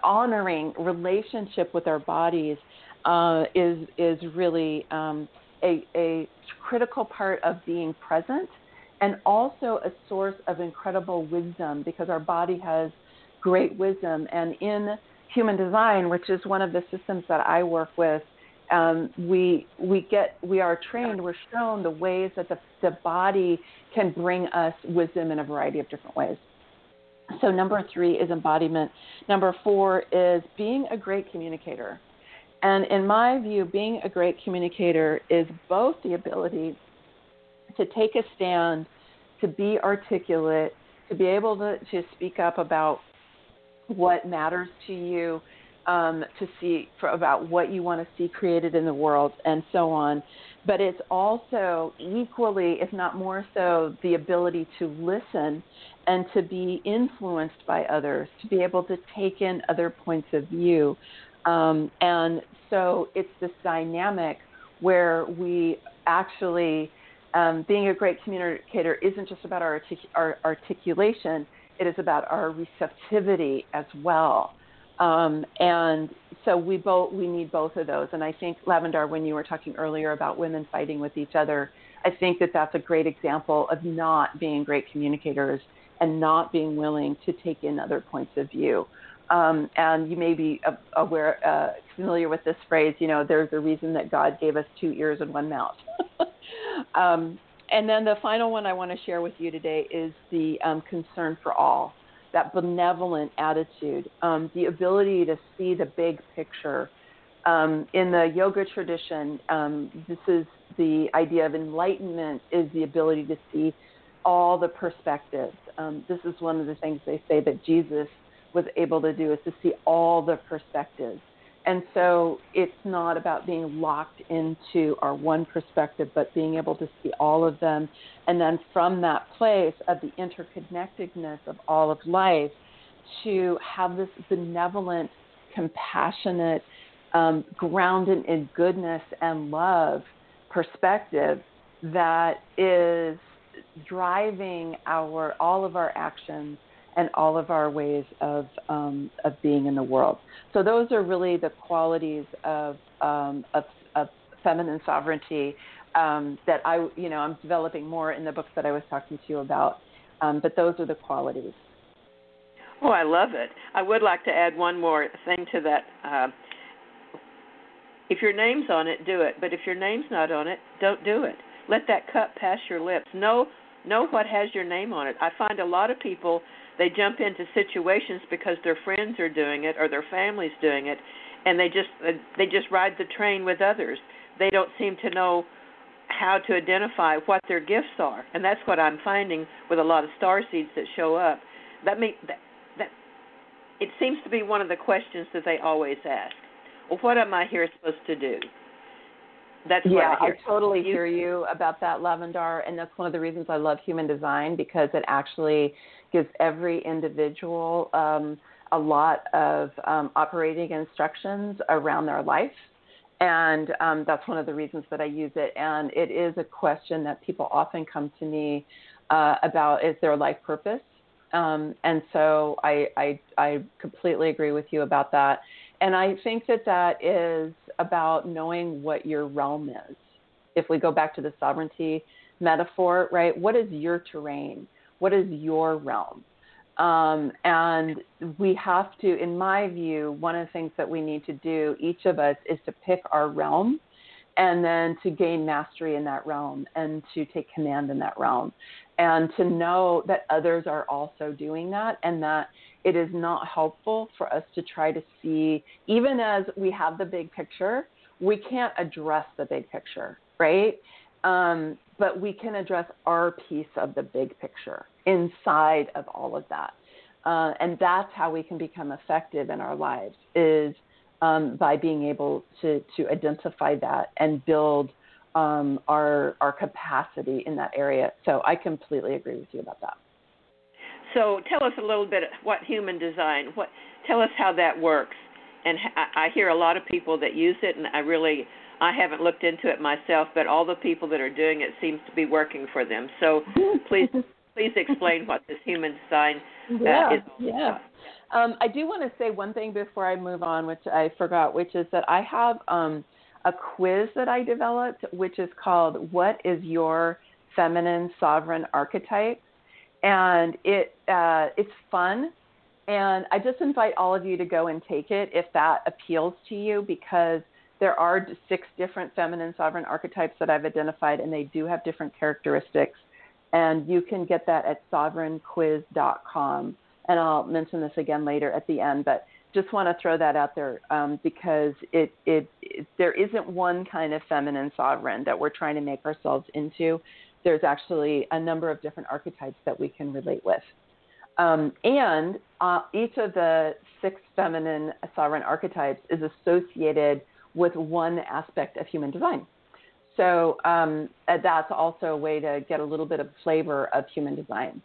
honoring relationship with our bodies uh, is is really um, a, a critical part of being present and also a source of incredible wisdom because our body has great wisdom. And in human design, which is one of the systems that I work with, um, we we get we are trained, we're shown the ways that the, the body can bring us wisdom in a variety of different ways. So number three is embodiment. Number four is being a great communicator. And in my view, being a great communicator is both the ability to take a stand, to be articulate, to be able to, to speak up about what matters to you, um, to see for, about what you want to see created in the world, and so on. But it's also equally, if not more so, the ability to listen and to be influenced by others, to be able to take in other points of view. Um, and so it's this dynamic where we actually, um, being a great communicator isn't just about our, artic- our articulation, it is about our receptivity as well. Um, and so we both we need both of those. And I think Lavendar, when you were talking earlier about women fighting with each other, I think that that's a great example of not being great communicators and not being willing to take in other points of view. Um, and you may be aware, uh, familiar with this phrase. You know, there's a reason that God gave us two ears and one mouth. um, and then the final one I want to share with you today is the um, concern for all, that benevolent attitude, um, the ability to see the big picture. Um, in the yoga tradition, um, this is the idea of enlightenment is the ability to see all the perspectives. Um, this is one of the things they say that Jesus was able to do is to see all the perspectives. And so it's not about being locked into our one perspective, but being able to see all of them. And then from that place of the interconnectedness of all of life, to have this benevolent, compassionate, um, grounded in goodness and love perspective that is driving our all of our actions and all of our ways of um, of being in the world. So those are really the qualities of um, of, of, feminine sovereignty um, that I you know I'm developing more in the books that I was talking to you about. Um, but those are the qualities. Oh, I love it. I would like to add one more thing to that. Uh, if your name's on it, do it. But if your name's not on it, don't do it. Let that cup pass your lips. Know know what has your name on it. I find a lot of people they jump into situations because their friends are doing it or their family's doing it, and they just uh, they just ride the train with others. They don't seem to know how to identify what their gifts are, and that's what I'm finding with a lot of star seeds that show up. That mean that, that it seems to be one of the questions that they always ask. Well, what am I here supposed to do? That's yeah, I, I, totally hear you about that, Lavendar, and that's one of the reasons I love human design because it actually gives every individual um, a lot of um, operating instructions around their life. And um, that's one of the reasons that I use it. And it is a question that people often come to me uh, about is their life purpose? Um, and so I, I, I completely agree with you about that. And I think that that is about knowing what your realm is. If we go back to the sovereignty metaphor, right? What is your terrain? What is your realm? Um, and we have to, in my view, one of the things that we need to do, each of us, is to pick our realm and then to gain mastery in that realm and to take command in that realm and to know that others are also doing that and that it is not helpful for us to try to see, even as we have the big picture, we can't address the big picture, right? Um, but we can address our piece of the big picture inside of all of that. Uh, and that's how we can become effective in our lives is um, by being able to, to identify that and build um, our, our capacity in that area. So I completely agree with you about that. So tell us a little bit what human design. What tell us how that works. And I hear a lot of people that use it, and I really I haven't looked into it myself, but all the people that are doing it seems to be working for them. So please, please explain what this human design uh, yeah, is. yeah. Um, I do want to say one thing before I move on, which I forgot, which is that I have um, a quiz that I developed, which is called "What is Your Feminine Sovereign Archetype?" and it uh, it's fun. And I just invite all of you to go and take it if that appeals to you because there are six different feminine sovereign archetypes that I've identified, and they do have different characteristics. And you can get that at sovereignquiz.com. And I'll mention this again later at the end, but just want to throw that out there um, because it, it, it, there isn't one kind of feminine sovereign that we're trying to make ourselves into. There's actually a number of different archetypes that we can relate with. Um, and uh, each of the six feminine sovereign archetypes is associated with one aspect of human design. So um, uh, that's also a way to get a little bit of flavor of human design.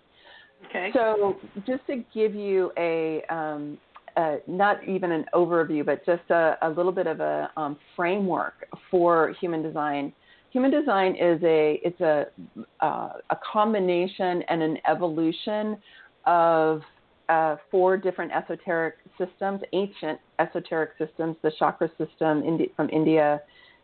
Okay. So just to give you a, um, uh, not even an overview, but just a, a little bit of a um, framework for human design. Human design is a it's a uh, a combination and an evolution of uh, four different esoteric systems, ancient esoteric systems, the chakra system Indi- from India,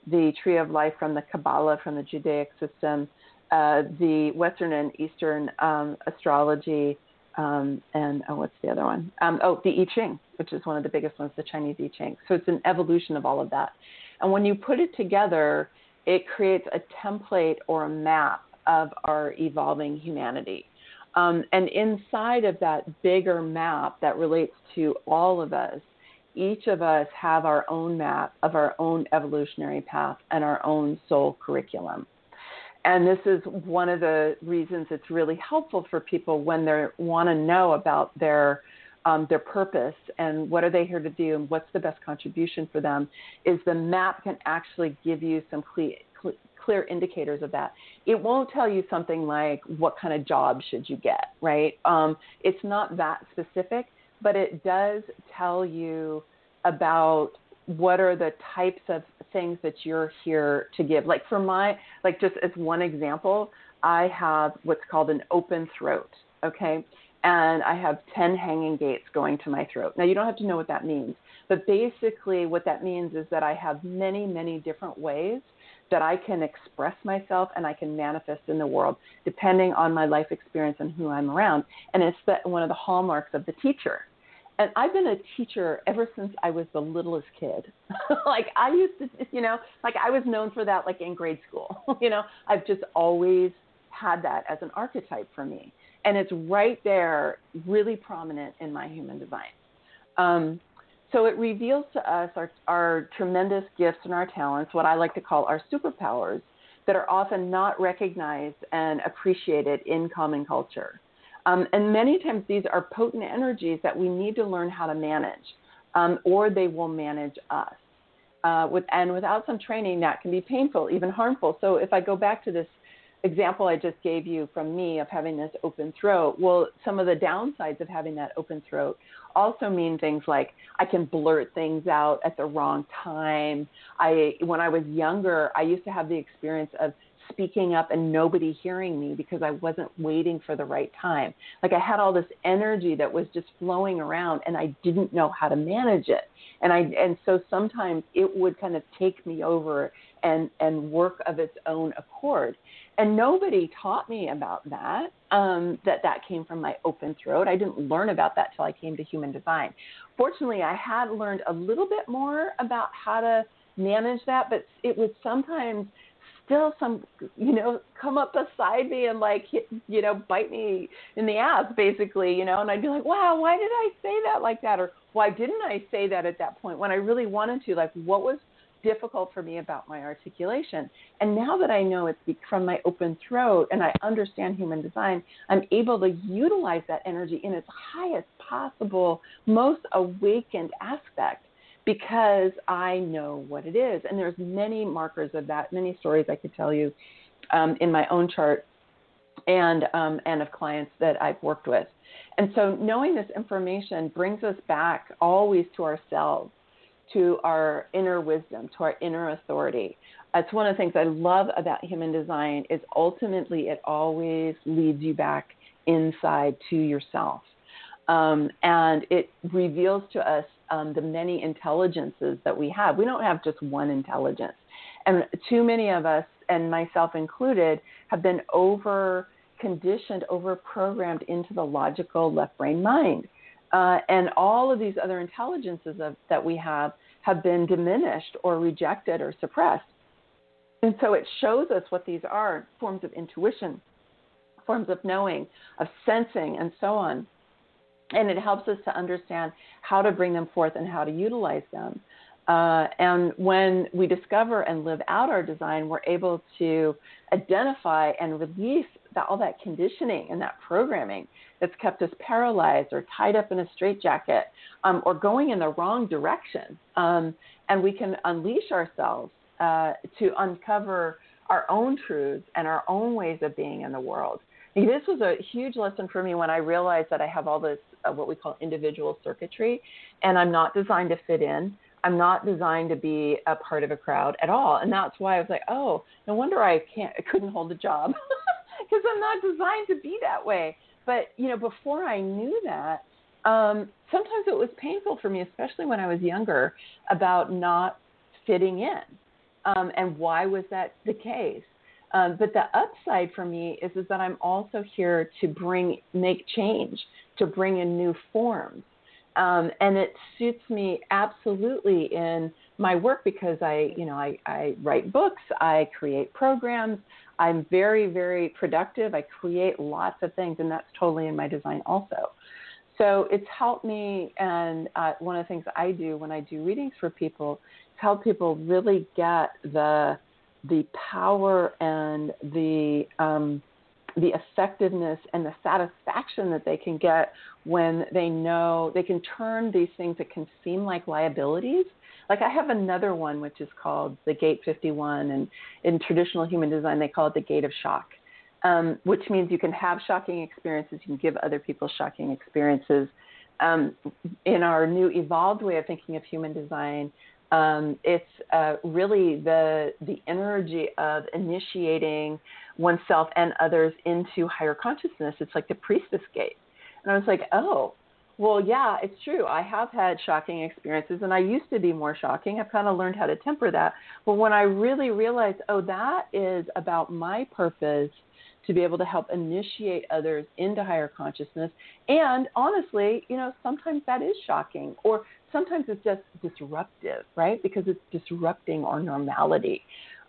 the tree of life from the Kabbalah, from the Judaic system, uh, the Western and Eastern um, astrology, um, and oh, what's the other one? Um, oh, the I Ching, which is one of the biggest ones, the Chinese I Ching. So it's an evolution of all of that. And when you put it together, it creates a template or a map of our evolving humanity. Um, and inside of that bigger map that relates to all of us, each of us have our own map of our own evolutionary path and our own soul curriculum. And this is one of the reasons it's really helpful for people when they want to know about their um, their purpose and what are they here to do and what's the best contribution for them. Is the map can actually give you some clear, clear indicators of that. It won't tell you something like what kind of job should you get, right? Um, it's not that specific, but it does tell you about what are the types of things that you're here to give. Like for my, like just as one example, I have what's called an open throat, okay? And I have 10 hanging gates going to my throat. Now, you don't have to know what that means, but basically, what that means is that I have many, many different ways that I can express myself and I can manifest in the world depending on my life experience and who I'm around. And it's one of the hallmarks of the teacher. And I've been a teacher ever since I was the littlest kid. like I used to, you know, like I was known for that, like in grade school. you know, I've just always had that as an archetype for me. and it's right there, really prominent in my human design. Um, so it reveals to us our, our tremendous gifts and our talents, what I like to call our superpowers, that are often not recognized and appreciated in common culture. Um, and many times these are potent energies that we need to learn how to manage, um, or they will manage us. Uh, with, and without some training, that can be painful, even harmful. So if I go back to this example I just gave you from me of having this open throat, well, some of the downsides of having that open throat also mean things like I can blurt things out at the wrong time. I when I was younger, I used to have the experience of speaking up and nobody hearing me because I wasn't waiting for the right time. Like I had all this energy that was just flowing around and I didn't know how to manage it. And I and so sometimes it would kind of take me over and and work of its own accord and nobody taught me about that um, that that came from my open throat. I didn't learn about that till i came to human design. Fortunately i had learned a little bit more about how to manage that but it would sometimes still some you know come up beside me and like you know bite me in the ass basically you know and i'd be like wow why did i say that like that? Or why didn't i say that at that point? When i really wanted to like what was difficult for me about my articulation. And now that I know it's from my open throat and I understand human design, I'm able to utilize that energy in its highest possible, most awakened aspect because I know what it is. And there's many markers of that, many stories I could tell you um, in my own chart and um, and of clients that I've worked with. And so knowing this information brings us back always to ourselves to our inner wisdom, to our inner authority. It's one of the things I love about human design is ultimately it always leads you back inside to yourself. Um, and it reveals to us um, the many intelligences that we have. We don't have just one intelligence. And too many of us, and myself included, have been over conditioned, over programmed into the logical left brain mind. Uh, and all of these other intelligences of, that we have have been diminished or rejected or suppressed. And so it shows us what these are forms of intuition, forms of knowing, of sensing, and so on. And it helps us to understand how to bring them forth and how to utilize them. Uh, and when we discover and live out our design, we're able to identify and release that, all that conditioning and that programming that's kept us paralyzed or tied up in a straitjacket um, or going in the wrong direction. Um, and we can unleash ourselves uh, to uncover our own truths and our own ways of being in the world. This was a huge lesson for me when I realized that I have all this, uh, what we call individual circuitry, and I'm not designed to fit in. I'm not designed to be a part of a crowd at all. And that's why I was like, oh, no wonder I can't, I couldn't hold a job because I'm not designed to be that way. But you know, before I knew that, um, sometimes it was painful for me, especially when I was younger, about not fitting in. Um, and why was that the case? Um, but the upside for me is, is that I'm also here to bring, make change, to bring in new forms. Um, and it suits me absolutely in my work because I, you know, I, I write books, I create programs, I'm very, very productive. I create lots of things, and that's totally in my design also. So it's helped me, and uh, one of the things I do when I do readings for people is help people really get the the power and the um, the effectiveness and the satisfaction that they can get when they know they can turn these things that can seem like liabilities like I have another one which is called the Gate 51, and in traditional human design they call it the Gate of Shock, um, which means you can have shocking experiences, you can give other people shocking experiences. Um, in our new evolved way of thinking of human design, um, it's uh, really the the energy of initiating oneself and others into higher consciousness. It's like the priestess gate, and I was like, oh, well, yeah, it's true. I have had shocking experiences, and I used to be more shocking. I've kind of learned how to temper that. But when I really realized, oh, that is about my purpose to be able to help initiate others into higher consciousness. And honestly, you know, sometimes that is shocking, or sometimes it's just disruptive, right? Because it's disrupting our normality.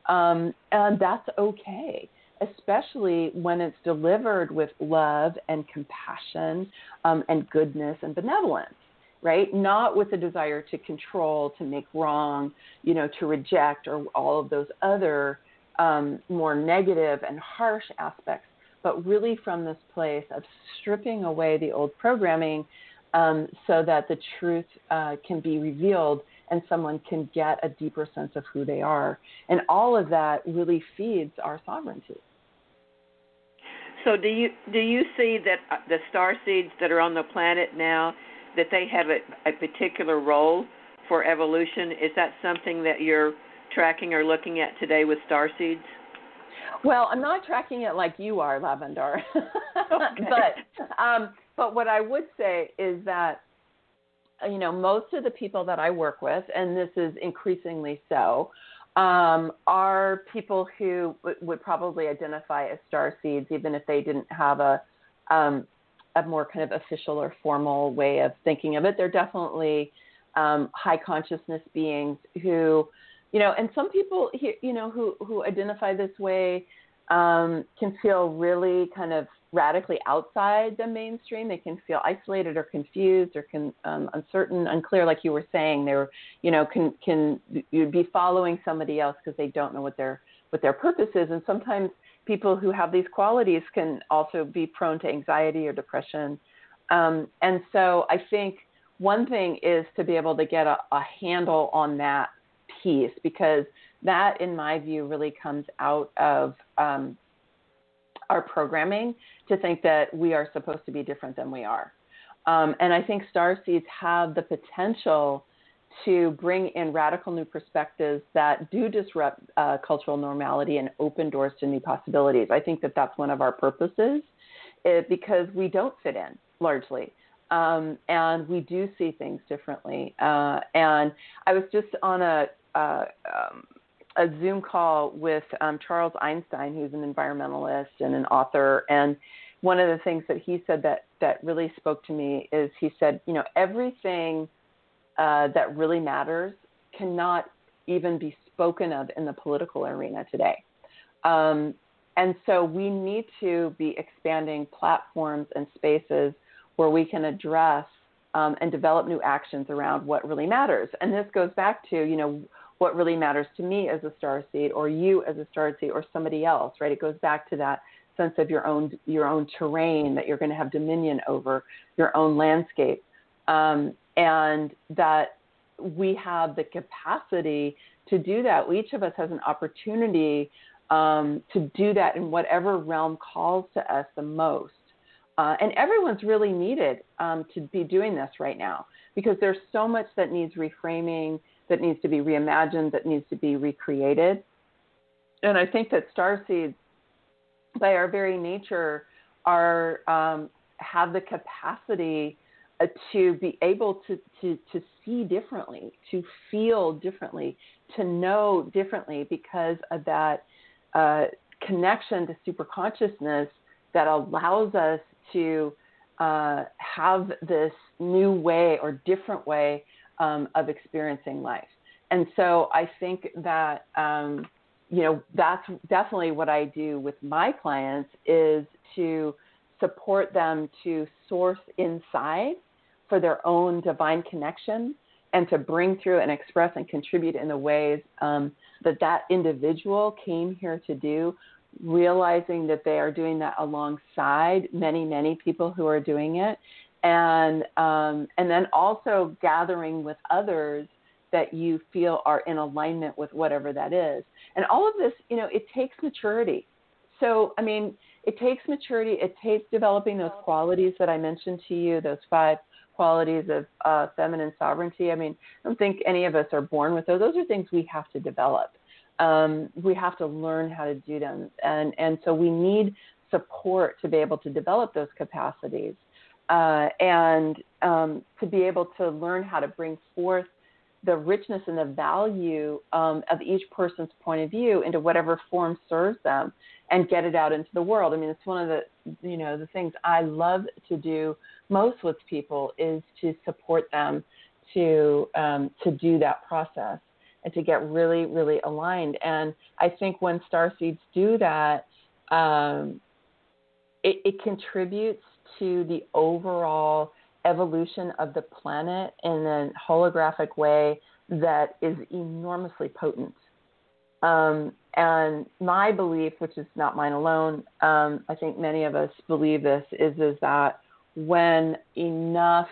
Um, and that's okay. Especially when it's delivered with love and compassion um, and goodness and benevolence right? Not with a desire to control, to make wrong, you know, to reject, or all of those other um, more negative and harsh aspects, but really from this place of stripping away the old programming um, so that the truth uh, can be revealed and someone can get a deeper sense of who they are. And all of that really feeds our sovereignty. So do you do you see that uh, the star seeds that are on the planet now that they have a, a particular role for evolution. Is that something that you're tracking or looking at today with star seeds? Well, I'm not tracking it like you are, Lavendar. okay. but um, but what I would say is that you know most of the people that I work with, and this is increasingly so, um, are people who w- would probably identify as star seeds, even if they didn't have a um, a more kind of official or formal way of thinking of it. They're definitely um, high consciousness beings who, you know, and some people, you know, who who identify this way um, can feel really kind of radically outside the mainstream. They can feel isolated or confused or can, um, uncertain, unclear, like you were saying. They're, you know, can can you'd be following somebody else because they don't know what their what their purpose is, and sometimes people who have these qualities can also be prone to anxiety or depression. Um, and so I think one thing is to be able to get a, a handle on that piece because that, in my view, really comes out of um, our programming to think that we are supposed to be different than we are. Um, and I think star seeds have the potential to bring in radical new perspectives that do disrupt uh, cultural normality and open doors to new possibilities. I think that that's one of our purposes it, because we don't fit in largely. Um, and we do see things differently. Uh, and I was just on a, uh, um, a Zoom call with um, Charles Eisenstein, who's an environmentalist and an author. And one of the things that he said that, that really spoke to me is he said, you know, everything uh, that really matters cannot even be spoken of in the political arena today. Um, and so we need to be expanding platforms and spaces where we can address um, and develop new actions around what really matters. And this goes back to, you know, what really matters to me as a star seed or you as a star seed or somebody else, right? It goes back to that sense of your own your own terrain that you're going to have dominion over, your own landscape. Um, and that we have the capacity to do that. Each of us has an opportunity um, to do that in whatever realm calls to us the most. Uh, and everyone's really needed um, to be doing this right now because there's so much that needs reframing, that needs to be reimagined, that needs to be recreated. And I think that star seeds, by our very nature, are um, have the capacity uh, to be able to, to, to see differently, to feel differently, to know differently because of that uh, connection to superconsciousness that allows us to uh, have this new way or different way um, of experiencing life. And so I think that, um, you know, that's definitely what I do with my clients is to support them to source inside for their own divine connection and to bring through and express and contribute in the ways um, that that individual came here to do, realizing that they are doing that alongside many, many people who are doing it, and um, and then also gathering with others that you feel are in alignment with whatever that is. And all of this, you know, it takes maturity. So, I mean, it takes maturity. It takes developing those qualities that I mentioned to you, those five qualities of uh, feminine sovereignty. I mean, I don't think any of us are born with those. Those are things we have to develop. Um, we have to learn how to do them, and and so we need support to be able to develop those capacities, uh, and um, to be able to learn how to bring forth the richness and the value um, of each person's point of view into whatever form serves them and get it out into the world. I mean, it's one of the you know the things I love to do most with people is to support them to um, to do that process and to get really really aligned. And I think when star seeds do that, um, it, it contributes to the overall evolution of the planet in a holographic way that is enormously potent. Um, and my belief, which is not mine alone, um, I think many of us believe this, is is that when enough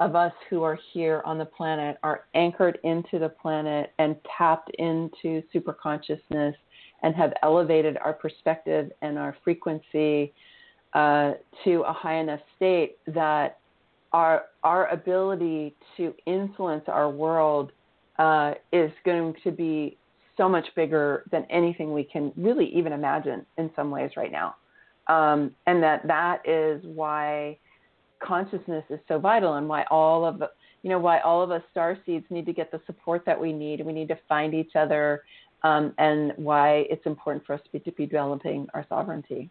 of us who are here on the planet are anchored into the planet and tapped into superconsciousness and have elevated our perspective and our frequency uh, to a high enough state that our our ability to influence our world uh, is going to be so much bigger than anything we can really even imagine in some ways right now, um, and that that is why consciousness is so vital and why all of you know why all of us star seeds need to get the support that we need. We need to find each other, um, and why it's important for us to be, to be developing our sovereignty.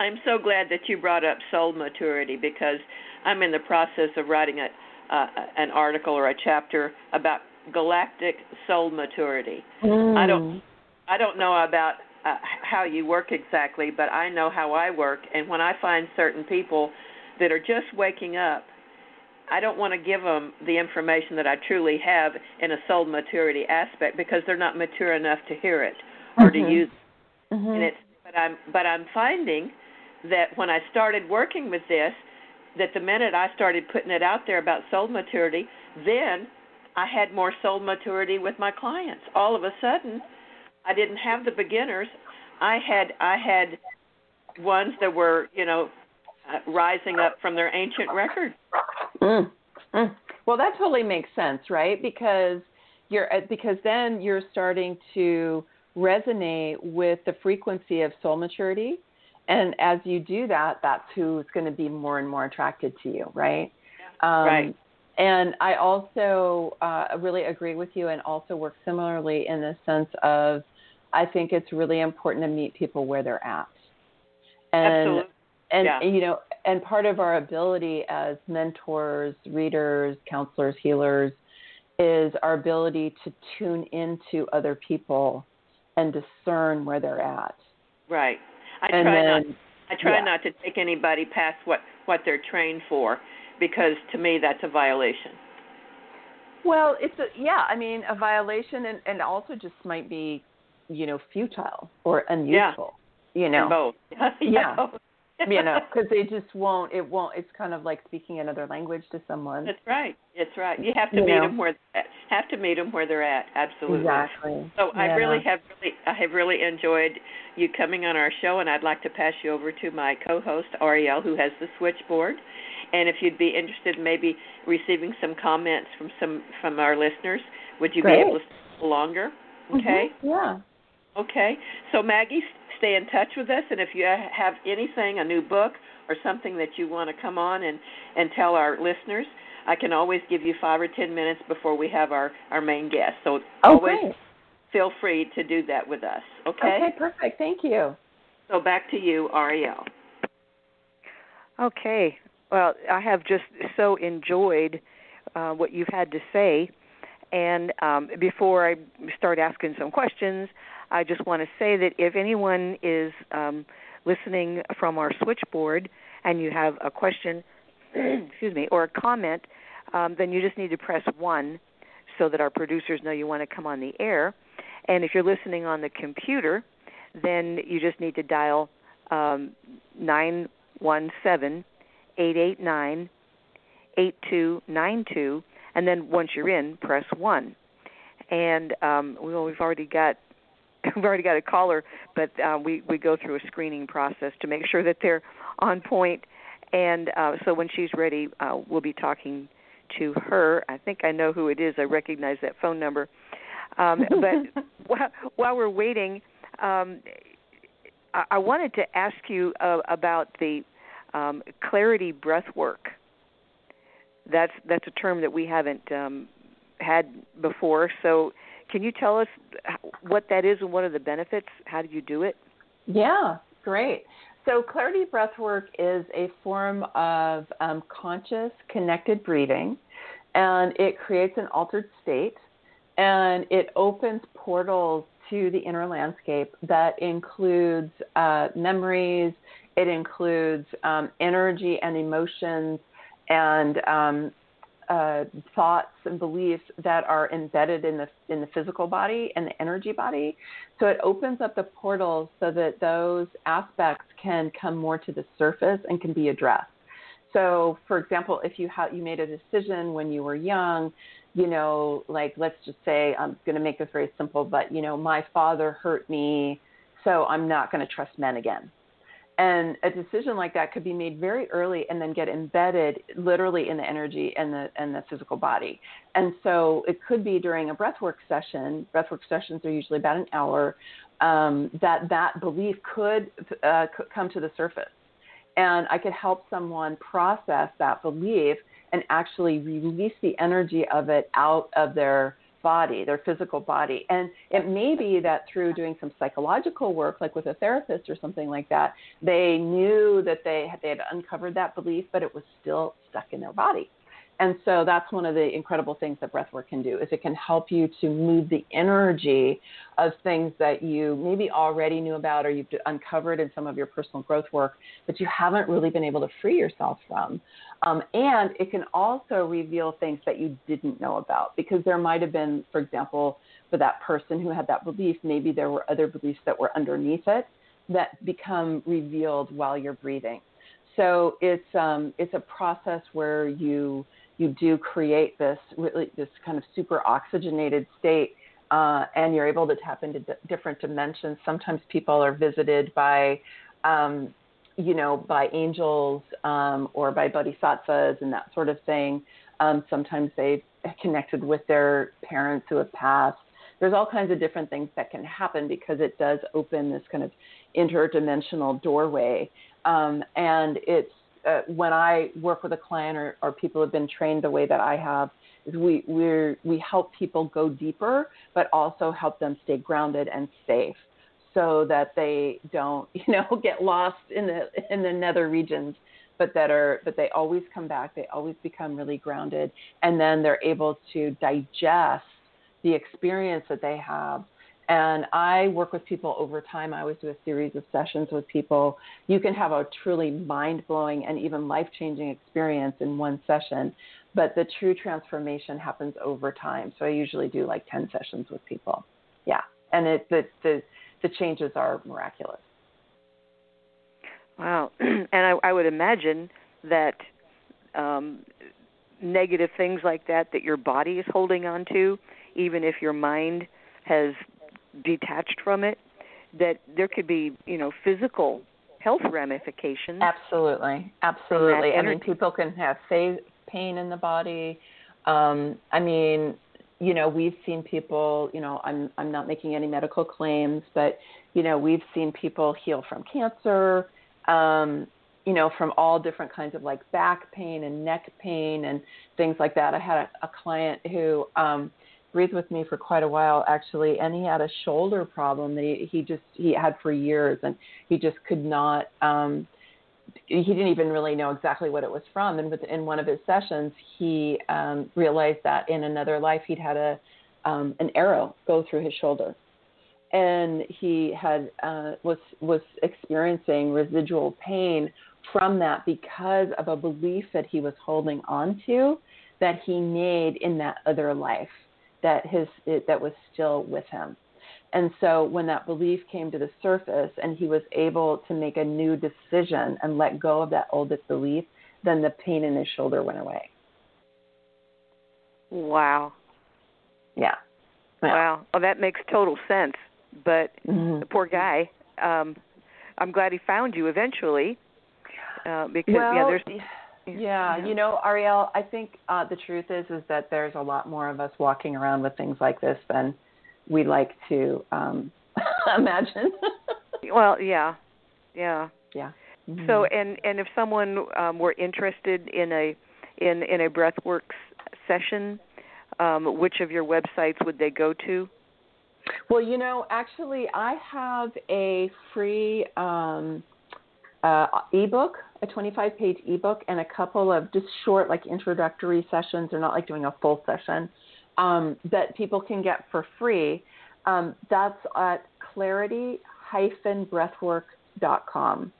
I'm so glad that you brought up soul maturity because I'm in the process of writing a, uh, an article or a chapter about galactic soul maturity. Mm. I don't I don't know about uh, how you work exactly, but I know how I work and when I find certain people that are just waking up, I don't want to give them the information that I truly have in a soul maturity aspect because they're not mature enough to hear it or mm-hmm. to use it. Mm-hmm. And it's but I'm but I'm finding that when I started working with this, that the minute I started putting it out there about soul maturity, then I had more soul maturity with my clients. All of a sudden, I didn't have the beginners. I had I had ones that were, you know, uh, rising up from their ancient record. Mm. Mm. Well, that totally makes sense, right? Because you're uh, because then you're starting to resonate with the frequency of soul maturity and as you do that, that's who's going to be more and more attracted to you, right? Um, right. And I also uh, really agree with you, and also work similarly in the sense of I think it's really important to meet people where they're at. And, Absolutely. And yeah. you know, and part of our ability as mentors, readers, counselors, healers, is our ability to tune into other people and discern where they're at. Right. I and try then, not. I try yeah. not to take anybody past what what they're trained for, because to me that's a violation. Well, it's a yeah. I mean, a violation, and and also just might be, you know, futile or unuseful. Yeah. You know, and both. yeah. Both. You know, because they just won't. It won't. It's kind of like speaking another language to someone. That's right. That's right. You have to you meet know? them where have to meet them where they're at. Absolutely. Exactly. So yeah. I really have really I have really enjoyed you coming on our show, and I'd like to pass you over to my co-host Ariel, who has the switchboard. And if you'd be interested, in maybe receiving some comments from some from our listeners, would you Great. be able to stay longer? Okay. Mm-hmm. Yeah. Okay. So Maggie, stay in touch with us, and if you have anything, a new book or something that you want to come on and and tell our listeners, I can always give you five or ten minutes before we have our our main guest. So oh, always great. feel free to do that with us. Okay. Okay. Perfect. Thank you. So back to you, Ariel. Okay. Well, I have just so enjoyed uh, what you've had to say. And um, before I start asking some questions, I just want to say that if anyone is um, listening from our switchboard and you have a question, excuse me, or a comment, um, then you just need to press one so that our producers know you want to come on the air. And if you're listening on the computer, then you just need to dial um, 917 889 8292 and then once you're in, press one. And um, well, we've already got we've already got a caller, but uh, we we go through a screening process to make sure that they're on point. And uh, so when she's ready, uh, we'll be talking to her. I think I know who it is. I recognize that phone number. Um, but while, while we're waiting, um, I, I wanted to ask you uh, about the um, clarity breath work that's that's a term that we haven't um, had before. So, can you tell us what that is and what are the benefits? How do you do it? Yeah, great. So, clarity breathwork is a form of um, conscious, connected breathing, and it creates an altered state, and it opens portals to the inner landscape that includes uh, memories, it includes um, energy and emotions and um, uh, thoughts and beliefs that are embedded in the in the physical body and the energy body. So it opens up the portals so that those aspects can come more to the surface and can be addressed. So, for example, if you ha- you made a decision when you were young, you know, like let's just say I'm going to make this very simple, but you know, my father hurt me, so I'm not going to trust men again and a decision like that could be made very early and then get embedded literally in the energy and the and the physical body. And so it could be during a breathwork session. Breathwork sessions are usually about an hour. Um, that that belief could, uh, come to the surface, and I could help someone process that belief and actually release the energy of it out of their body, their physical body. And it may be that through doing some psychological work, like with a therapist or something like that, they knew that they had, they had uncovered that belief, but it was still stuck in their body. And so that's one of the incredible things that breathwork can do is it can help you to move the energy of things that you maybe already knew about or you've uncovered in some of your personal growth work, but you haven't really been able to free yourself from. Um, and it can also reveal things that you didn't know about because there might have been, for example, for that person who had that belief, maybe there were other beliefs that were underneath it that become revealed while you're breathing. So it's um, it's a process where you you do create this really this kind of super oxygenated state uh, and you're able to tap into d- different dimensions. Sometimes people are visited by, um, you know, by angels um, or by bodhisattvas and that sort of thing. Um, sometimes they've connected with their parents who have passed. There's all kinds of different things that can happen because it does open this kind of interdimensional doorway. Um, and it's uh, when I work with a client or, or people have been trained the way that I have, is we we we help people go deeper, but also help them stay grounded and safe, so that they don't you know get lost in the in the nether regions, but that are but they always come back. They always become really grounded, and then they're able to digest the experience that they have and I work with people over time. I always do a series of sessions with people. You can have a truly mind blowing and even life changing experience in one session, but the true transformation happens over time. So I usually do like 10 sessions with people. Yeah. And it, the, the, the changes are miraculous. Wow. and I, I would imagine that um, negative things like that, that your body is holding on to, even if your mind has detached from it that there could be you know physical health ramifications absolutely absolutely i mean people can have pain in the body um i mean you know we've seen people you know i'm i'm not making any medical claims but you know we've seen people heal from cancer um you know from all different kinds of like back pain and neck pain and things like that. I had a, a client who um breathed with me for quite a while actually and he had a shoulder problem that he, he just he had for years and he just could not um he didn't even really know exactly what it was from and within one of his sessions he um realized that in another life he'd had a um an arrow go through his shoulder and he had uh was was experiencing residual pain from that because of a belief that he was holding on to that he made in that other life that his that was still with him. And so when that belief came to the surface and he was able to make a new decision and let go of that oldest belief, then the pain in his shoulder went away. Wow. Yeah. yeah. Wow. Well, that makes total sense. But mm-hmm. the poor guy, um, I'm glad he found you eventually. Uh, because well, yeah, there's yeah, you know, Ariel, I think uh, the truth is is that there's a lot more of us walking around with things like this than we like to um, imagine. well, yeah, yeah, yeah. Mm-hmm. So, and and if someone um, were interested in a in in a breathworks session, um, which of your websites would they go to? Well, you know, actually, I have a free um, uh, ebook, a 25 page ebook, and a couple of just short, like introductory sessions. They're not like doing a full session um, that people can get for free. Um, that's at clarity-breathwork.com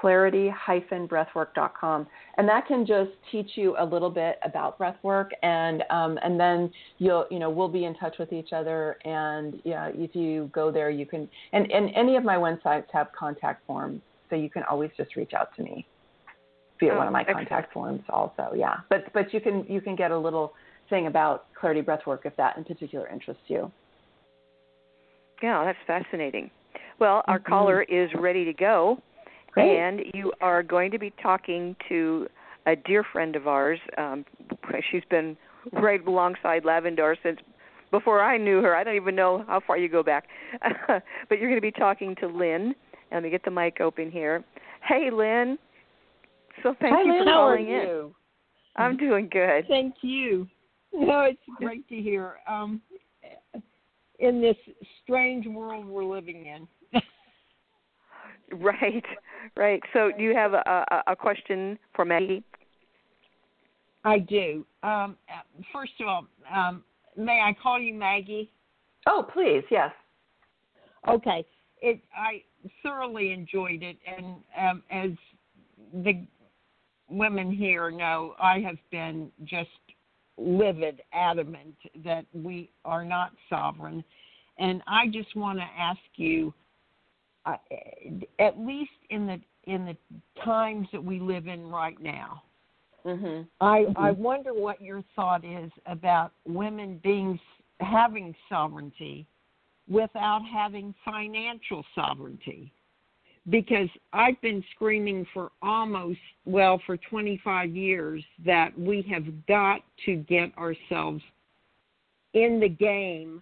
clarity-breathwork.com, and that can just teach you a little bit about breathwork, and um, and then you'll you know we'll be in touch with each other, and yeah, if you go there, you can and and any of my websites have contact forms, so you can always just reach out to me via oh, one of my excellent. contact forms also. Yeah, but but you can you can get a little thing about clarity breathwork if that in particular interests you. Yeah, that's fascinating. Well, our mm-hmm. caller is ready to go. Great. And you are going to be talking to a dear friend of ours. Um, she's been right alongside Lavendar since before I knew her. I don't even know how far you go back. but you're going to be talking to Lynn. Let me get the mic open here. Hey, Lynn. So thank Hi, you Lynn. for calling in. You? I'm doing good. Thank you. No, it's great to hear. Um, in this strange world we're living in. Right, right. So, do you have a, a, a question for Maggie? I do. Um, first of all, um, may I call you Maggie? Oh, please, yes. Okay. It I thoroughly enjoyed it, and um, as the women here know, I have been just livid, adamant that we are not sovereign, and I just want to ask you uh, at least in the in the times that we live in right now. Mm-hmm. I mm-hmm. I wonder what your thought is about women being having sovereignty without having financial sovereignty. Because I've been screaming for almost, well, for 25 years that we have got to get ourselves in the game,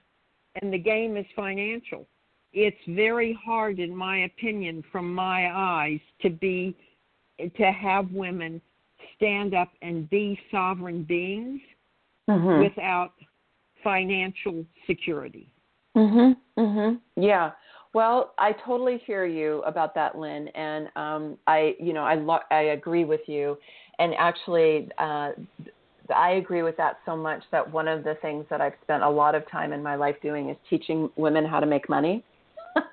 and the game is financial it's very hard in my opinion from my eyes to be to have women stand up and be sovereign beings mm-hmm. without financial security. Mhm. Mhm. Yeah. Well, I totally hear you about that, Lynn, and um, I, you know, I lo- I agree with you, and actually, uh, I agree with that so much that one of the things that I've spent a lot of time in my life doing is teaching women how to make money.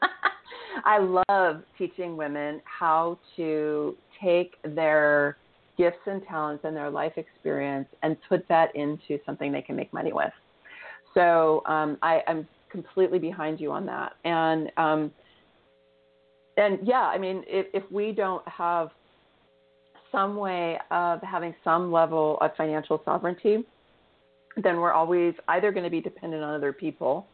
I love teaching women how to take their gifts and talents and their life experience and put that into something they can make money with. So um, I, I'm completely behind you on that. And um, and yeah, I mean, if, if we don't have some way of having some level of financial sovereignty, then we're always either going to be dependent on other people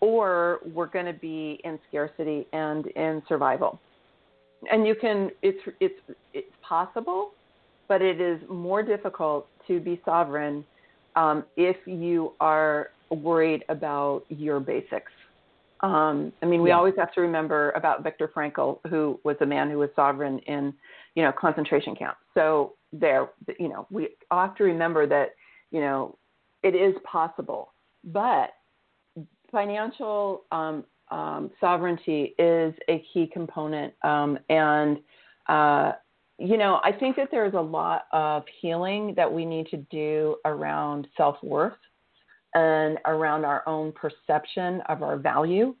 or we're going to be in scarcity and in survival. And you can, it's, it's, it's possible, but it is more difficult to be sovereign um, if you are worried about your basics. Um, I mean, we yeah. always have to remember about Viktor Frankl, who was a man who was sovereign in, you know, concentration camps. So there, you know, we have to remember that, you know, it is possible, but financial um, um, sovereignty is a key component, um, and uh, you know, I think that there's a lot of healing that we need to do around self worth and around our own perception of our value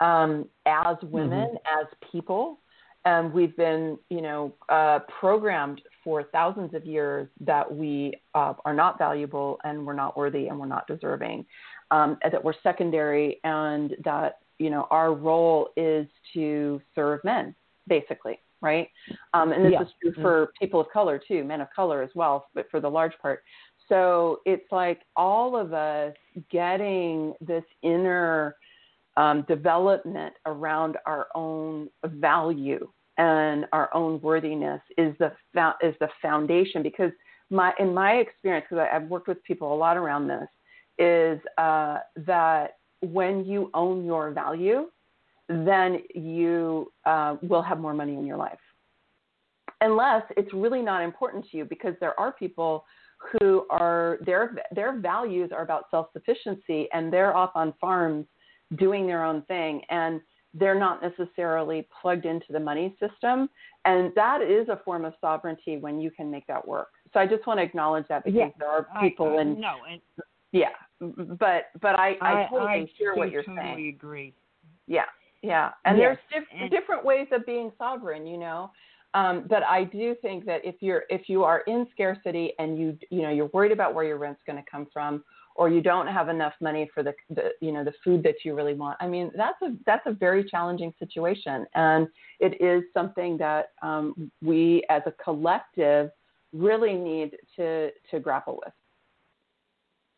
um, as women, mm-hmm. as people. And we've been, you know, uh, programmed for thousands of years that we uh, are not valuable and we're not worthy and we're not deserving um, that we're secondary and that you know our role is to serve men basically right um, and this yeah. is true for people of color too men of color as well but for the large part so it's like all of us getting this inner um, development around our own value and our own worthiness is the is the foundation because my in my experience because I've worked with people a lot around this is uh, that when you own your value, then you uh, will have more money in your life. Unless it's really not important to you, because there are people who are their their values are about self sufficiency, and they're off on farms doing their own thing, and they're not necessarily plugged into the money system, and that is a form of sovereignty when you can make that work. So I just want to acknowledge that because yeah, there are people I, in no, and Yeah, but but I I, totally I hear what you're totally saying. agree. Yeah, yeah, and Yes, there's diff- and- different ways of being sovereign, you know. Um, but I do think that if you're if you are in scarcity and you you know you're worried about where your rent's going to come from, or you don't have enough money for the, the you know the food that you really want, I mean that's a that's a very challenging situation, and it is something that um, we as a collective really need to to grapple with.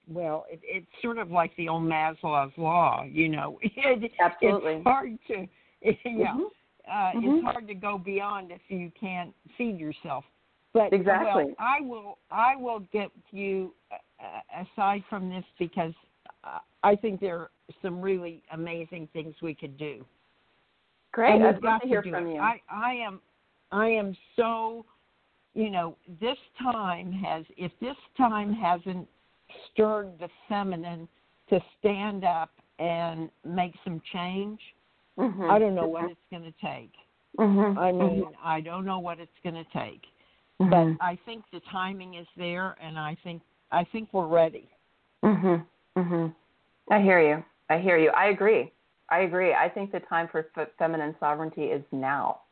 Well, it, it's sort of like the old Maslow's law, you know. It, Absolutely. It's hard to, yeah, Mhm. Uh, Mhm. it's hard to go beyond if you can't feed yourself. But Exactly. well, I will, I will get you uh, aside from this because uh, I think there are some really amazing things we could do. Great, I'd love got to hear do from it. you. I, I am, I am so, you know, this time has, if this time hasn't stirred the feminine to stand up and make some change, Mhm. I don't know what it's going to take. Mhm. I mean, I don't know what it's going to take, but I think the timing is there, and I think I think we're ready. Mhm. Mhm. I hear you. I hear you. I agree. I agree. I think the time for f- feminine sovereignty is now.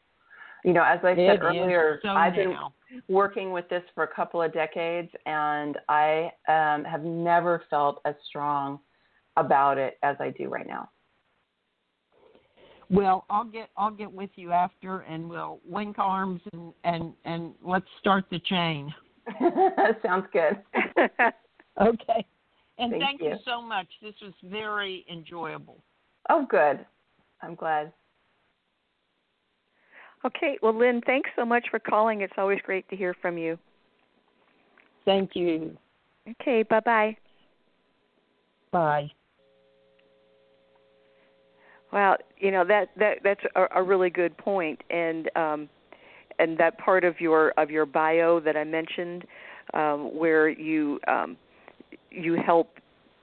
You know, as I said It earlier, so I've been now. working with this for a couple of decades, and I um, have never felt as strong about it as I do right now. Well, I'll get I'll get with you after, and we'll link arms and and and let's start the chain. Sounds good. Okay. And Thank thank, you. you. so much. This was very enjoyable. oh, good. I'm glad. Okay, well, Lynn, thanks so much for calling. It's always great to hear from you. Thank you. Okay, bye bye bye. Well, you know that that that's a, a really good point, and um, and that part of your of your bio that I mentioned, um, where you um, you help.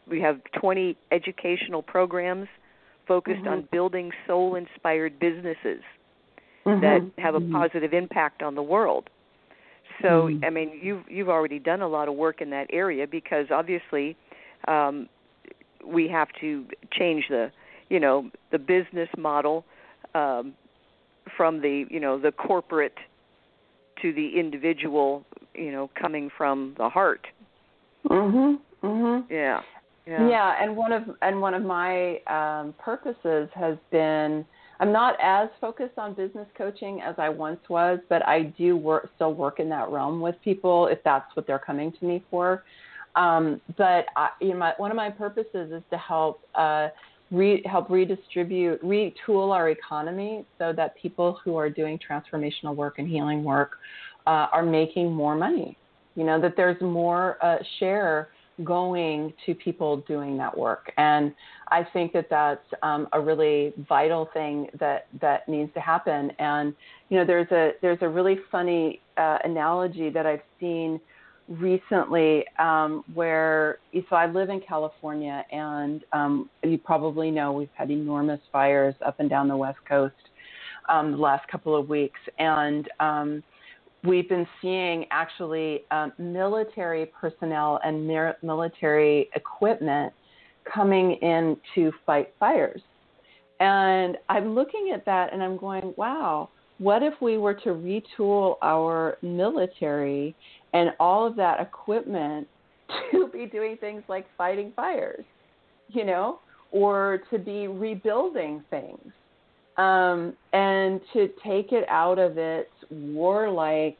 We have 20 educational programs focused on building soul-inspired businesses that Mhm. have a Mhm. positive impact on the world. So, Mhm. I mean, you've you've already done a lot of work in that area because obviously, um, we have to change the, you know, the business model um, from the, you know, the corporate to the individual, you know, coming from the heart. Mhm. Mhm. Yeah. Yeah. and one of and one of my um, purposes has been I'm not as focused on business coaching as I once was, but I do work still work in that realm with people if that's what they're coming to me for. Um, but I, you know, my, one of my purposes is to help uh, re, help redistribute, retool our economy so that people who are doing transformational work and healing work uh, are making more money. You know that there's more uh, share going to people doing that work. And I think that that's um, a really vital thing that, that needs to happen. And, you know, there's a, there's a really funny uh, analogy that I've seen recently um, where, so I live in California and um, you probably know we've had enormous fires up and down the West Coast um, the last couple of weeks. And, um, we've been seeing actually um, military personnel and mir- military equipment coming in to fight fires. And I'm looking at that and I'm going, wow, what if we were to retool our military and all of that equipment to be doing things like fighting fires, you know, or to be rebuilding things? um, and to take it out of its warlike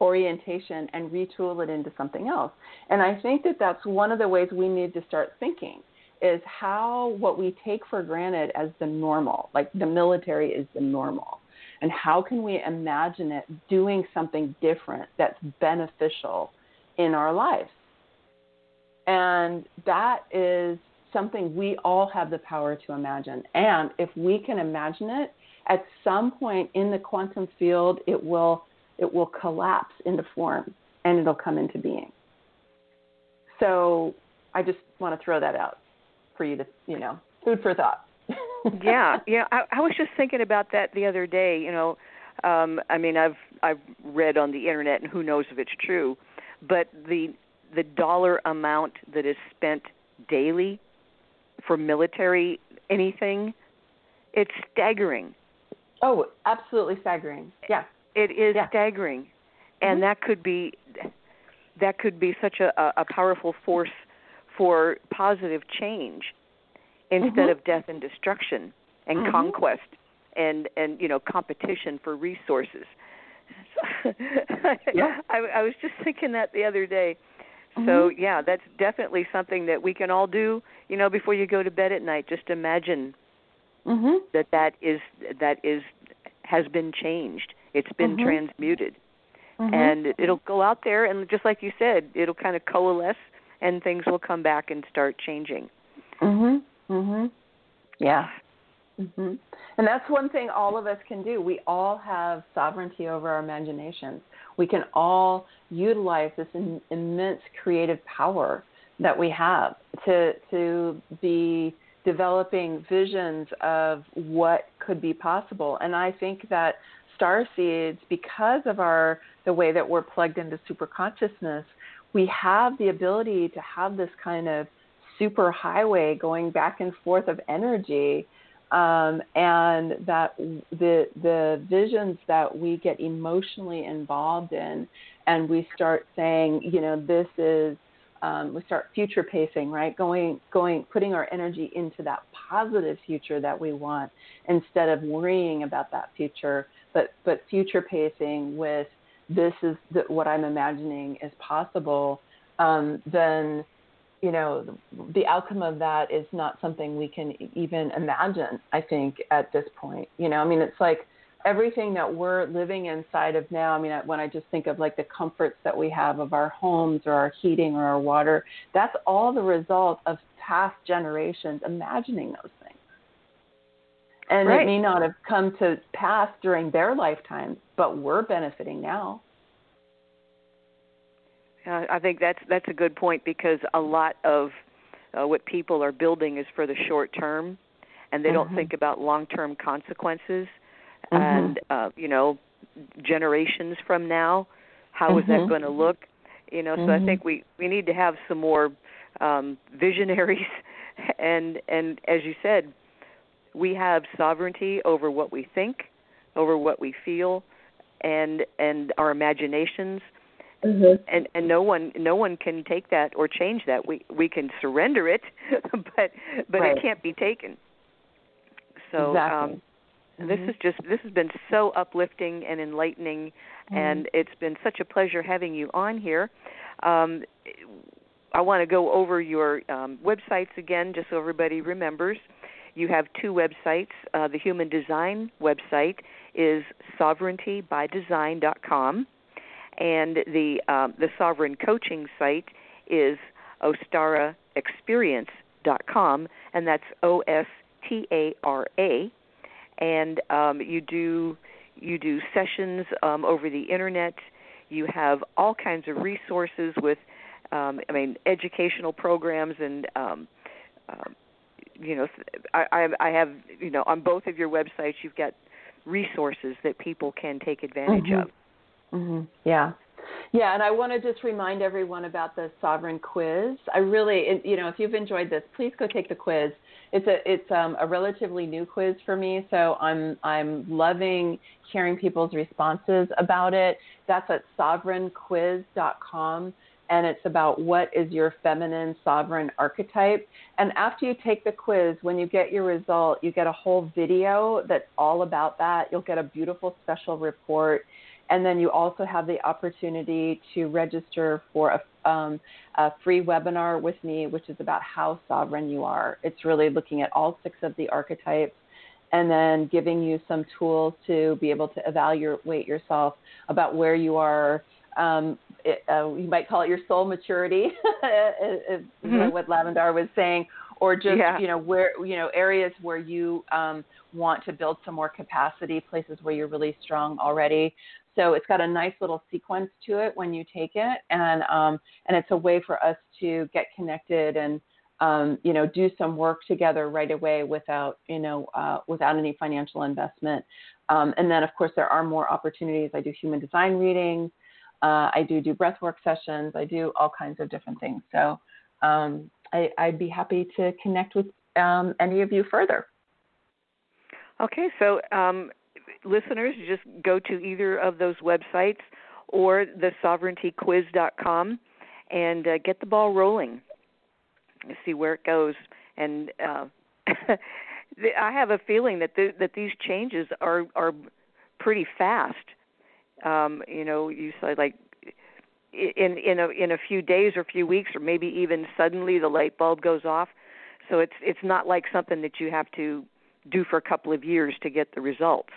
orientation and retool it into something else. And I think that that's one of the ways we need to start thinking is how what we take for granted as the normal, like the military is the normal, and how can we imagine it doing something different that's beneficial in our lives? And that is something we all have the power to imagine. And if we can imagine it, at some point in the quantum field, it will it will collapse into form and it'll come into being. So I just want to throw that out for you to, you know, food for thought. Yeah, yeah. I, I was just thinking about that the other day. You know, um, I mean, I've I've read on the internet, and who knows if it's true, but the the dollar amount that is spent daily for military anything, it's staggering. Oh, absolutely staggering. Yeah. It is Yeah. staggering. And Mhm. that could be that could be such a a powerful force for positive change instead Mhm. of death and destruction and Mhm. conquest and and you know competition for resources. Yeah. I, I was just thinking that the other day. So Mhm. yeah, that's definitely something that we can all do. You know, before you go to bed at night, just imagine Mhm. that that is that is has been changed. It's been Mhm. transmuted, Mhm. and it'll go out there, and just like you said, it'll kind of coalesce, and things will come back and start changing. Mhm. Yeah. Mhm. And that's one thing all of us can do. We all have sovereignty over our imaginations. We can all utilize this in, immense creative power that we have to to be developing visions of what could be possible. And I think that star seeds, because of our the way that we're plugged into super consciousness, we have the ability to have this kind of super highway going back and forth of energy um, and that the the visions that we get emotionally involved in and we start saying you know this is um, we start future pacing right? Going going putting our energy into that positive future that we want instead of worrying about that future but but future pacing with this is the, what i'm imagining is possible um, then you know the outcome of that is not something we can even imagine i think at this point you know? I mean it's like everything that we're living inside of now i mean when i just think of like the comforts that we have of our homes or our heating or our water that's all the result of past generations imagining those things. And Right. it may not have come to pass during their lifetime but we're benefiting now Uh, I think that's that's a good point because a lot of uh, what people are building is for the short term, and they don't Mhm. think about long term consequences. Mhm. And uh, you know, generations from now, how is that Mhm. going to look? You know, so I Mhm. think we we need to have some more um, visionaries, and and as you said, we have sovereignty over what we think, over what we feel, and and our imaginations and and no one no one can take that or change that we we can surrender it but but Right. it can't be taken so Exactly. um this Mhm. is just this has been so uplifting and enlightening Mm-hmm. and it's been such a pleasure having you on here um I want to go over your um, websites again, just so everybody remembers. You have two websites. Uh, the Human Design website is sovereigntybydesign.com, and the um, the Sovereign Coaching site is ostaraexperience.com, and that's O S T A R A. And um, you do you do sessions um, over the internet. You have all kinds of resources with, um, I mean, educational programs and. Um, um, you know, I, I I have you know on both of your websites you've got resources that people can take advantage Mhm. of. Hmm Yeah. Yeah, and I want to just remind everyone about the Sovereign Quiz. I really, you know, if you've enjoyed this, please go take the quiz. It's a it's um, a relatively new quiz for me, so I'm I'm loving hearing people's responses about it. That's at sovereignquiz.com, and it's about what is your feminine sovereign archetype. And after you take the quiz, when you get your result, you get a whole video that's all about that. You'll get a beautiful special report and then you also have the opportunity to register for a, um, a free webinar with me, which is about how sovereign you are. It's really looking at all six of the archetypes and then giving you some tools to be able to evaluate yourself about where you are. Um, it, uh, you might call it your soul maturity, is Mhm. what Lavendar was saying, or just Yeah. you know where you know areas where you um, want to build some more capacity, places where you're really strong already. So it's got a nice little sequence to it when you take it, and um, and it's a way for us to get connected and um, you know do some work together right away without you know uh, without any financial investment. Um, and then of course there are more opportunities. I do human design readings. Uh, I do do breathwork sessions. I do all kinds of different things. So um, I, would be happy to connect with um, any of you further. Okay, so um, listeners, just go to either of those websites or the sovereigntyquiz.com and uh, get the ball rolling. See where it goes. And uh, I have a feeling that the, that these changes are are pretty fast. Um, you know, you say like in in a in a few days or a few weeks or maybe even suddenly the light bulb goes off. So it's it's not like something that you have to do for a couple of years to get the results.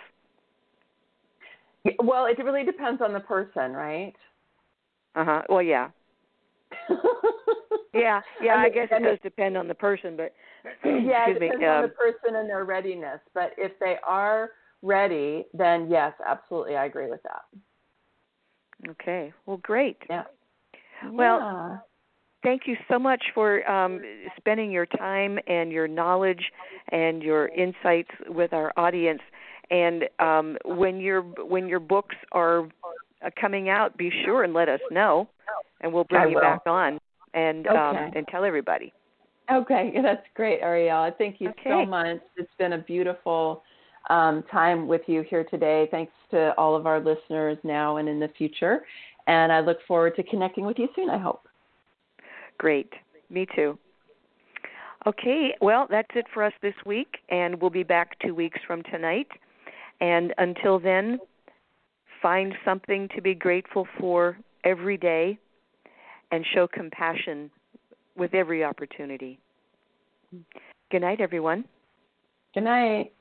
Well, it really depends on the person, right? Uh huh. Well, yeah. yeah, yeah. I, mean, I guess it does depend on the person, but yeah, it depends me, on um, the person and their readiness. But if they are ready, then yes, absolutely, I agree with that. Okay. Well, great. Yeah. Well, yeah. thank you so much for um, spending your time and your knowledge and your insights with our audience. And um, when your when your books are uh, coming out, be sure and let us know, and we'll bring I you will. back on and um, and tell everybody. Okay, that's great, Ariel. Thank you so much. It's been a beautiful um, time with you here today. Thanks to all of our listeners now and in the future. And I look forward to connecting with you soon, I hope. Great. Me too. Okay, well, that's it for us this week, and we'll be back two weeks from tonight. And until then, find something to be grateful for every day and show compassion with every opportunity. Good night, everyone. Good night.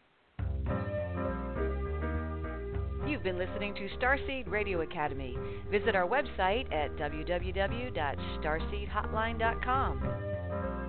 You've been listening to Starseed Radio Academy. Visit our website at www.starseedhotline.com.